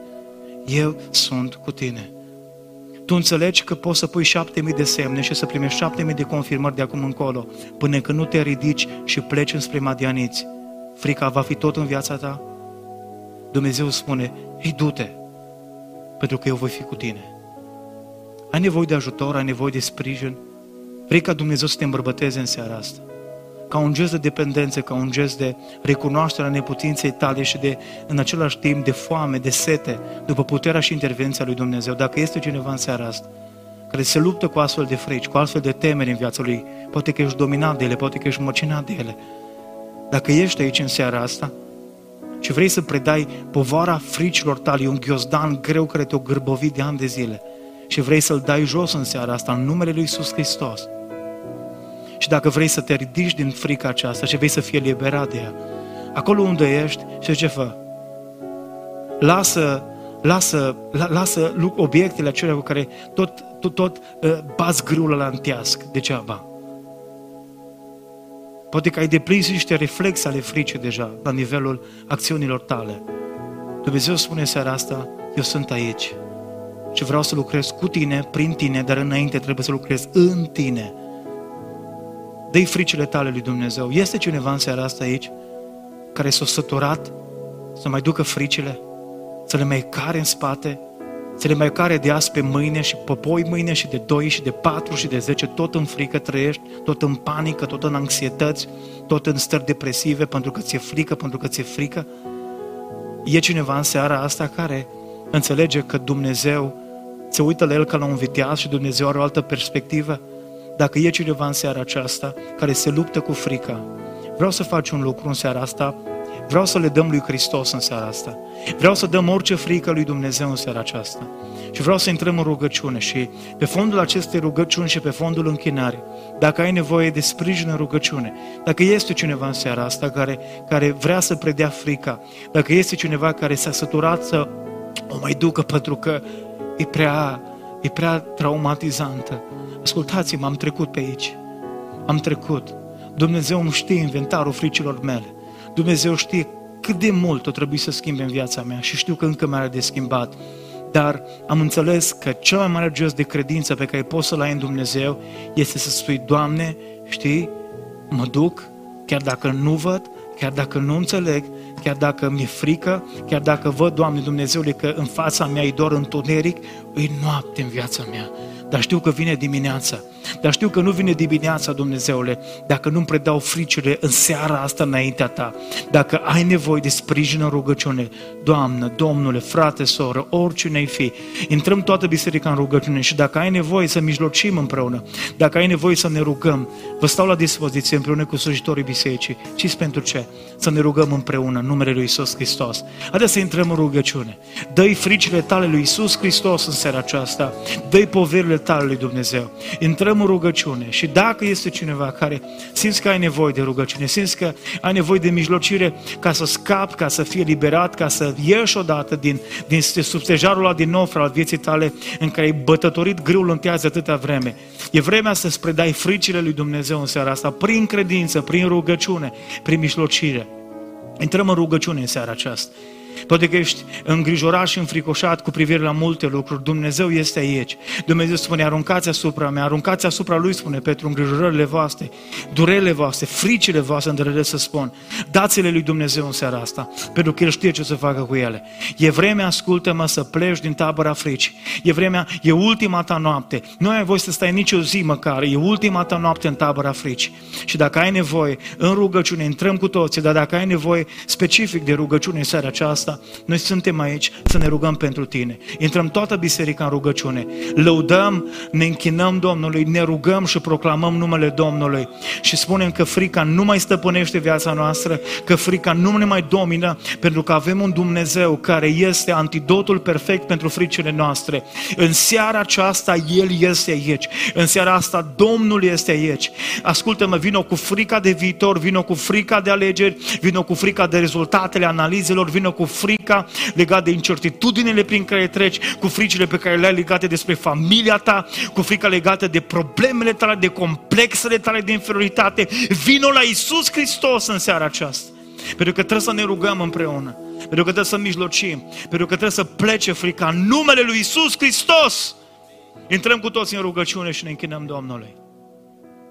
Eu sunt cu tine. Tu înțelegi că poți să pui șapte mii de semne și să primești șapte mii de confirmări de acum încolo, până când nu te ridici și pleci înspre Madianiți. Frica va fi tot în viața ta? Dumnezeu spune, ei, du-te, pentru că eu voi fi cu tine. Ai nevoie de ajutor, ai nevoie de sprijin. Vrei ca Dumnezeu să te îmbărbăteze în seara asta. Ca un gest de dependență, ca un gest de recunoaștere a neputinței tale și de, în același timp, de foame, de sete, după puterea și intervenția lui Dumnezeu. Dacă este cineva în seara asta care se luptă cu astfel de frici, cu astfel de temeri în viața lui, poate că ești dominat de ele, poate că ești măcinat de ele. Dacă ești aici în seara asta, și vrei să predai povara fricilor tale, e un ghiozdan greu care te-o gârbovi de ani de zile și vrei să-l dai jos în seara asta în numele Lui Iisus Hristos. Și dacă vrei să te ridici din frica aceasta și vrei să fie liberat de ea, acolo unde ești, și ce fă? Lasă, lasă, la, lasă obiectele acelea cu care tot, tot, tot uh, bați grâul la întească, degeaba. Poate că ai deprins niște reflexe ale fricii deja la nivelul acțiunilor tale. Dumnezeu spune seara asta, eu sunt aici și vreau să lucrez cu tine, prin tine, dar înainte trebuie să lucrez în tine. Dă-i fricile tale lui Dumnezeu. Este cineva în seara asta aici care s-a săturat să mai ducă fricile, să le mai care în spate, să le mai care de azi pe mâine și pe poi mâine și de doi și de patru și de zece, tot în frică trăiești, tot în panică, tot în anxietăți, tot în stări depresive pentru că ți-e frică, pentru că ți-e frică. E cineva în seara asta care înțelege că Dumnezeu se uită la el ca la un viteaz și Dumnezeu are o altă perspectivă? Dacă e cineva în seara aceasta care se luptă cu frica, vreau să faci un lucru în seara asta, vreau să le dăm lui Hristos în seara asta. Vreau să dăm orice frică lui Dumnezeu în seara aceasta. Și vreau să intrăm în rugăciune și pe fondul acestei rugăciuni și pe fondul închinare, dacă ai nevoie de sprijin în rugăciune, dacă este cineva în seara asta care, care vrea să predea frica, dacă este cineva care s-a săturat să o mai ducă pentru că e prea, e prea traumatizantă. Ascultați-mă, am trecut pe aici. Am trecut. Dumnezeu nu știe inventarul fricilor mele. Dumnezeu știe cât de mult o trebuie să schimbe în viața mea și știu că încă mai are de schimbat. Dar am înțeles că cel mai mare gest de credință pe care poți să-l ai în Dumnezeu este să spui, Doamne, știi, mă duc, chiar dacă nu văd, chiar dacă nu înțeleg, chiar dacă mi-e frică, chiar dacă văd, Doamne Dumnezeule, că în fața mea e doar întuneric, e noapte în viața mea dar știu că vine dimineața. Dar știu că nu vine dimineața, Dumnezeule, dacă nu-mi predau fricile în seara asta înaintea Ta. Dacă ai nevoie de sprijin în rugăciune, Doamnă, Domnule, frate, soră, oricine ai fi, intrăm toată biserica în rugăciune și dacă ai nevoie să mijlocim împreună, dacă ai nevoie să ne rugăm, vă stau la dispoziție împreună cu slujitorii bisericii. ci pentru ce? Să ne rugăm împreună în numele Lui Isus Hristos. Haideți să intrăm în rugăciune. Dă-i fricile tale lui Isus Hristos în seara aceasta. Dă-i poverile tale lui Dumnezeu. Intrăm în rugăciune și dacă este cineva care simți că ai nevoie de rugăciune, simți că ai nevoie de mijlocire ca să scapi, ca să fie liberat, ca să ieși odată din, din substejarul ăla din nou al vieții tale în care ai bătătorit grâul în tează atâta vreme. E vremea să-ți predai fricile lui Dumnezeu în seara asta, prin credință, prin rugăciune, prin mijlocire. Intrăm în rugăciune în seara aceasta. Poate că ești îngrijorat și înfricoșat cu privire la multe lucruri. Dumnezeu este aici. Dumnezeu spune, aruncați asupra mea, aruncați asupra Lui, spune Petru, îngrijorările voastre, durerile voastre, fricile voastre, îndrădesc să spun. Dați-le Lui Dumnezeu în seara asta, pentru că El știe ce să facă cu ele. E vremea, ascultă-mă, să pleci din tabăra frici. E vremea, e ultima ta noapte. Nu ai voie să stai nicio zi măcar, e ultima ta noapte în tabăra frici. Și dacă ai nevoie, în rugăciune, intrăm cu toții, dar dacă ai nevoie specific de rugăciune în seara aceasta, asta, noi suntem aici să ne rugăm pentru tine. Intrăm toată biserica în rugăciune. Lăudăm, ne închinăm Domnului, ne rugăm și proclamăm numele Domnului. Și spunem că frica nu mai stăpânește viața noastră, că frica nu ne mai domină, pentru că avem un Dumnezeu care este antidotul perfect pentru fricile noastre. În seara aceasta El este aici. În seara asta Domnul este aici. Ascultă-mă, vino cu frica de viitor, vino cu frica de alegeri, vino cu frica de rezultatele analizelor, vino cu frica legată de incertitudinile prin care treci, cu fricile pe care le ai legate despre familia ta, cu frica legată de problemele tale, de complexele tale de inferioritate. Vino la Isus Hristos în seara aceasta. Pentru că trebuie să ne rugăm împreună. Pentru că trebuie să mijlocim. Pentru că trebuie să plece frica în numele lui Isus Hristos. Intrăm cu toți în rugăciune și ne închinăm Domnului.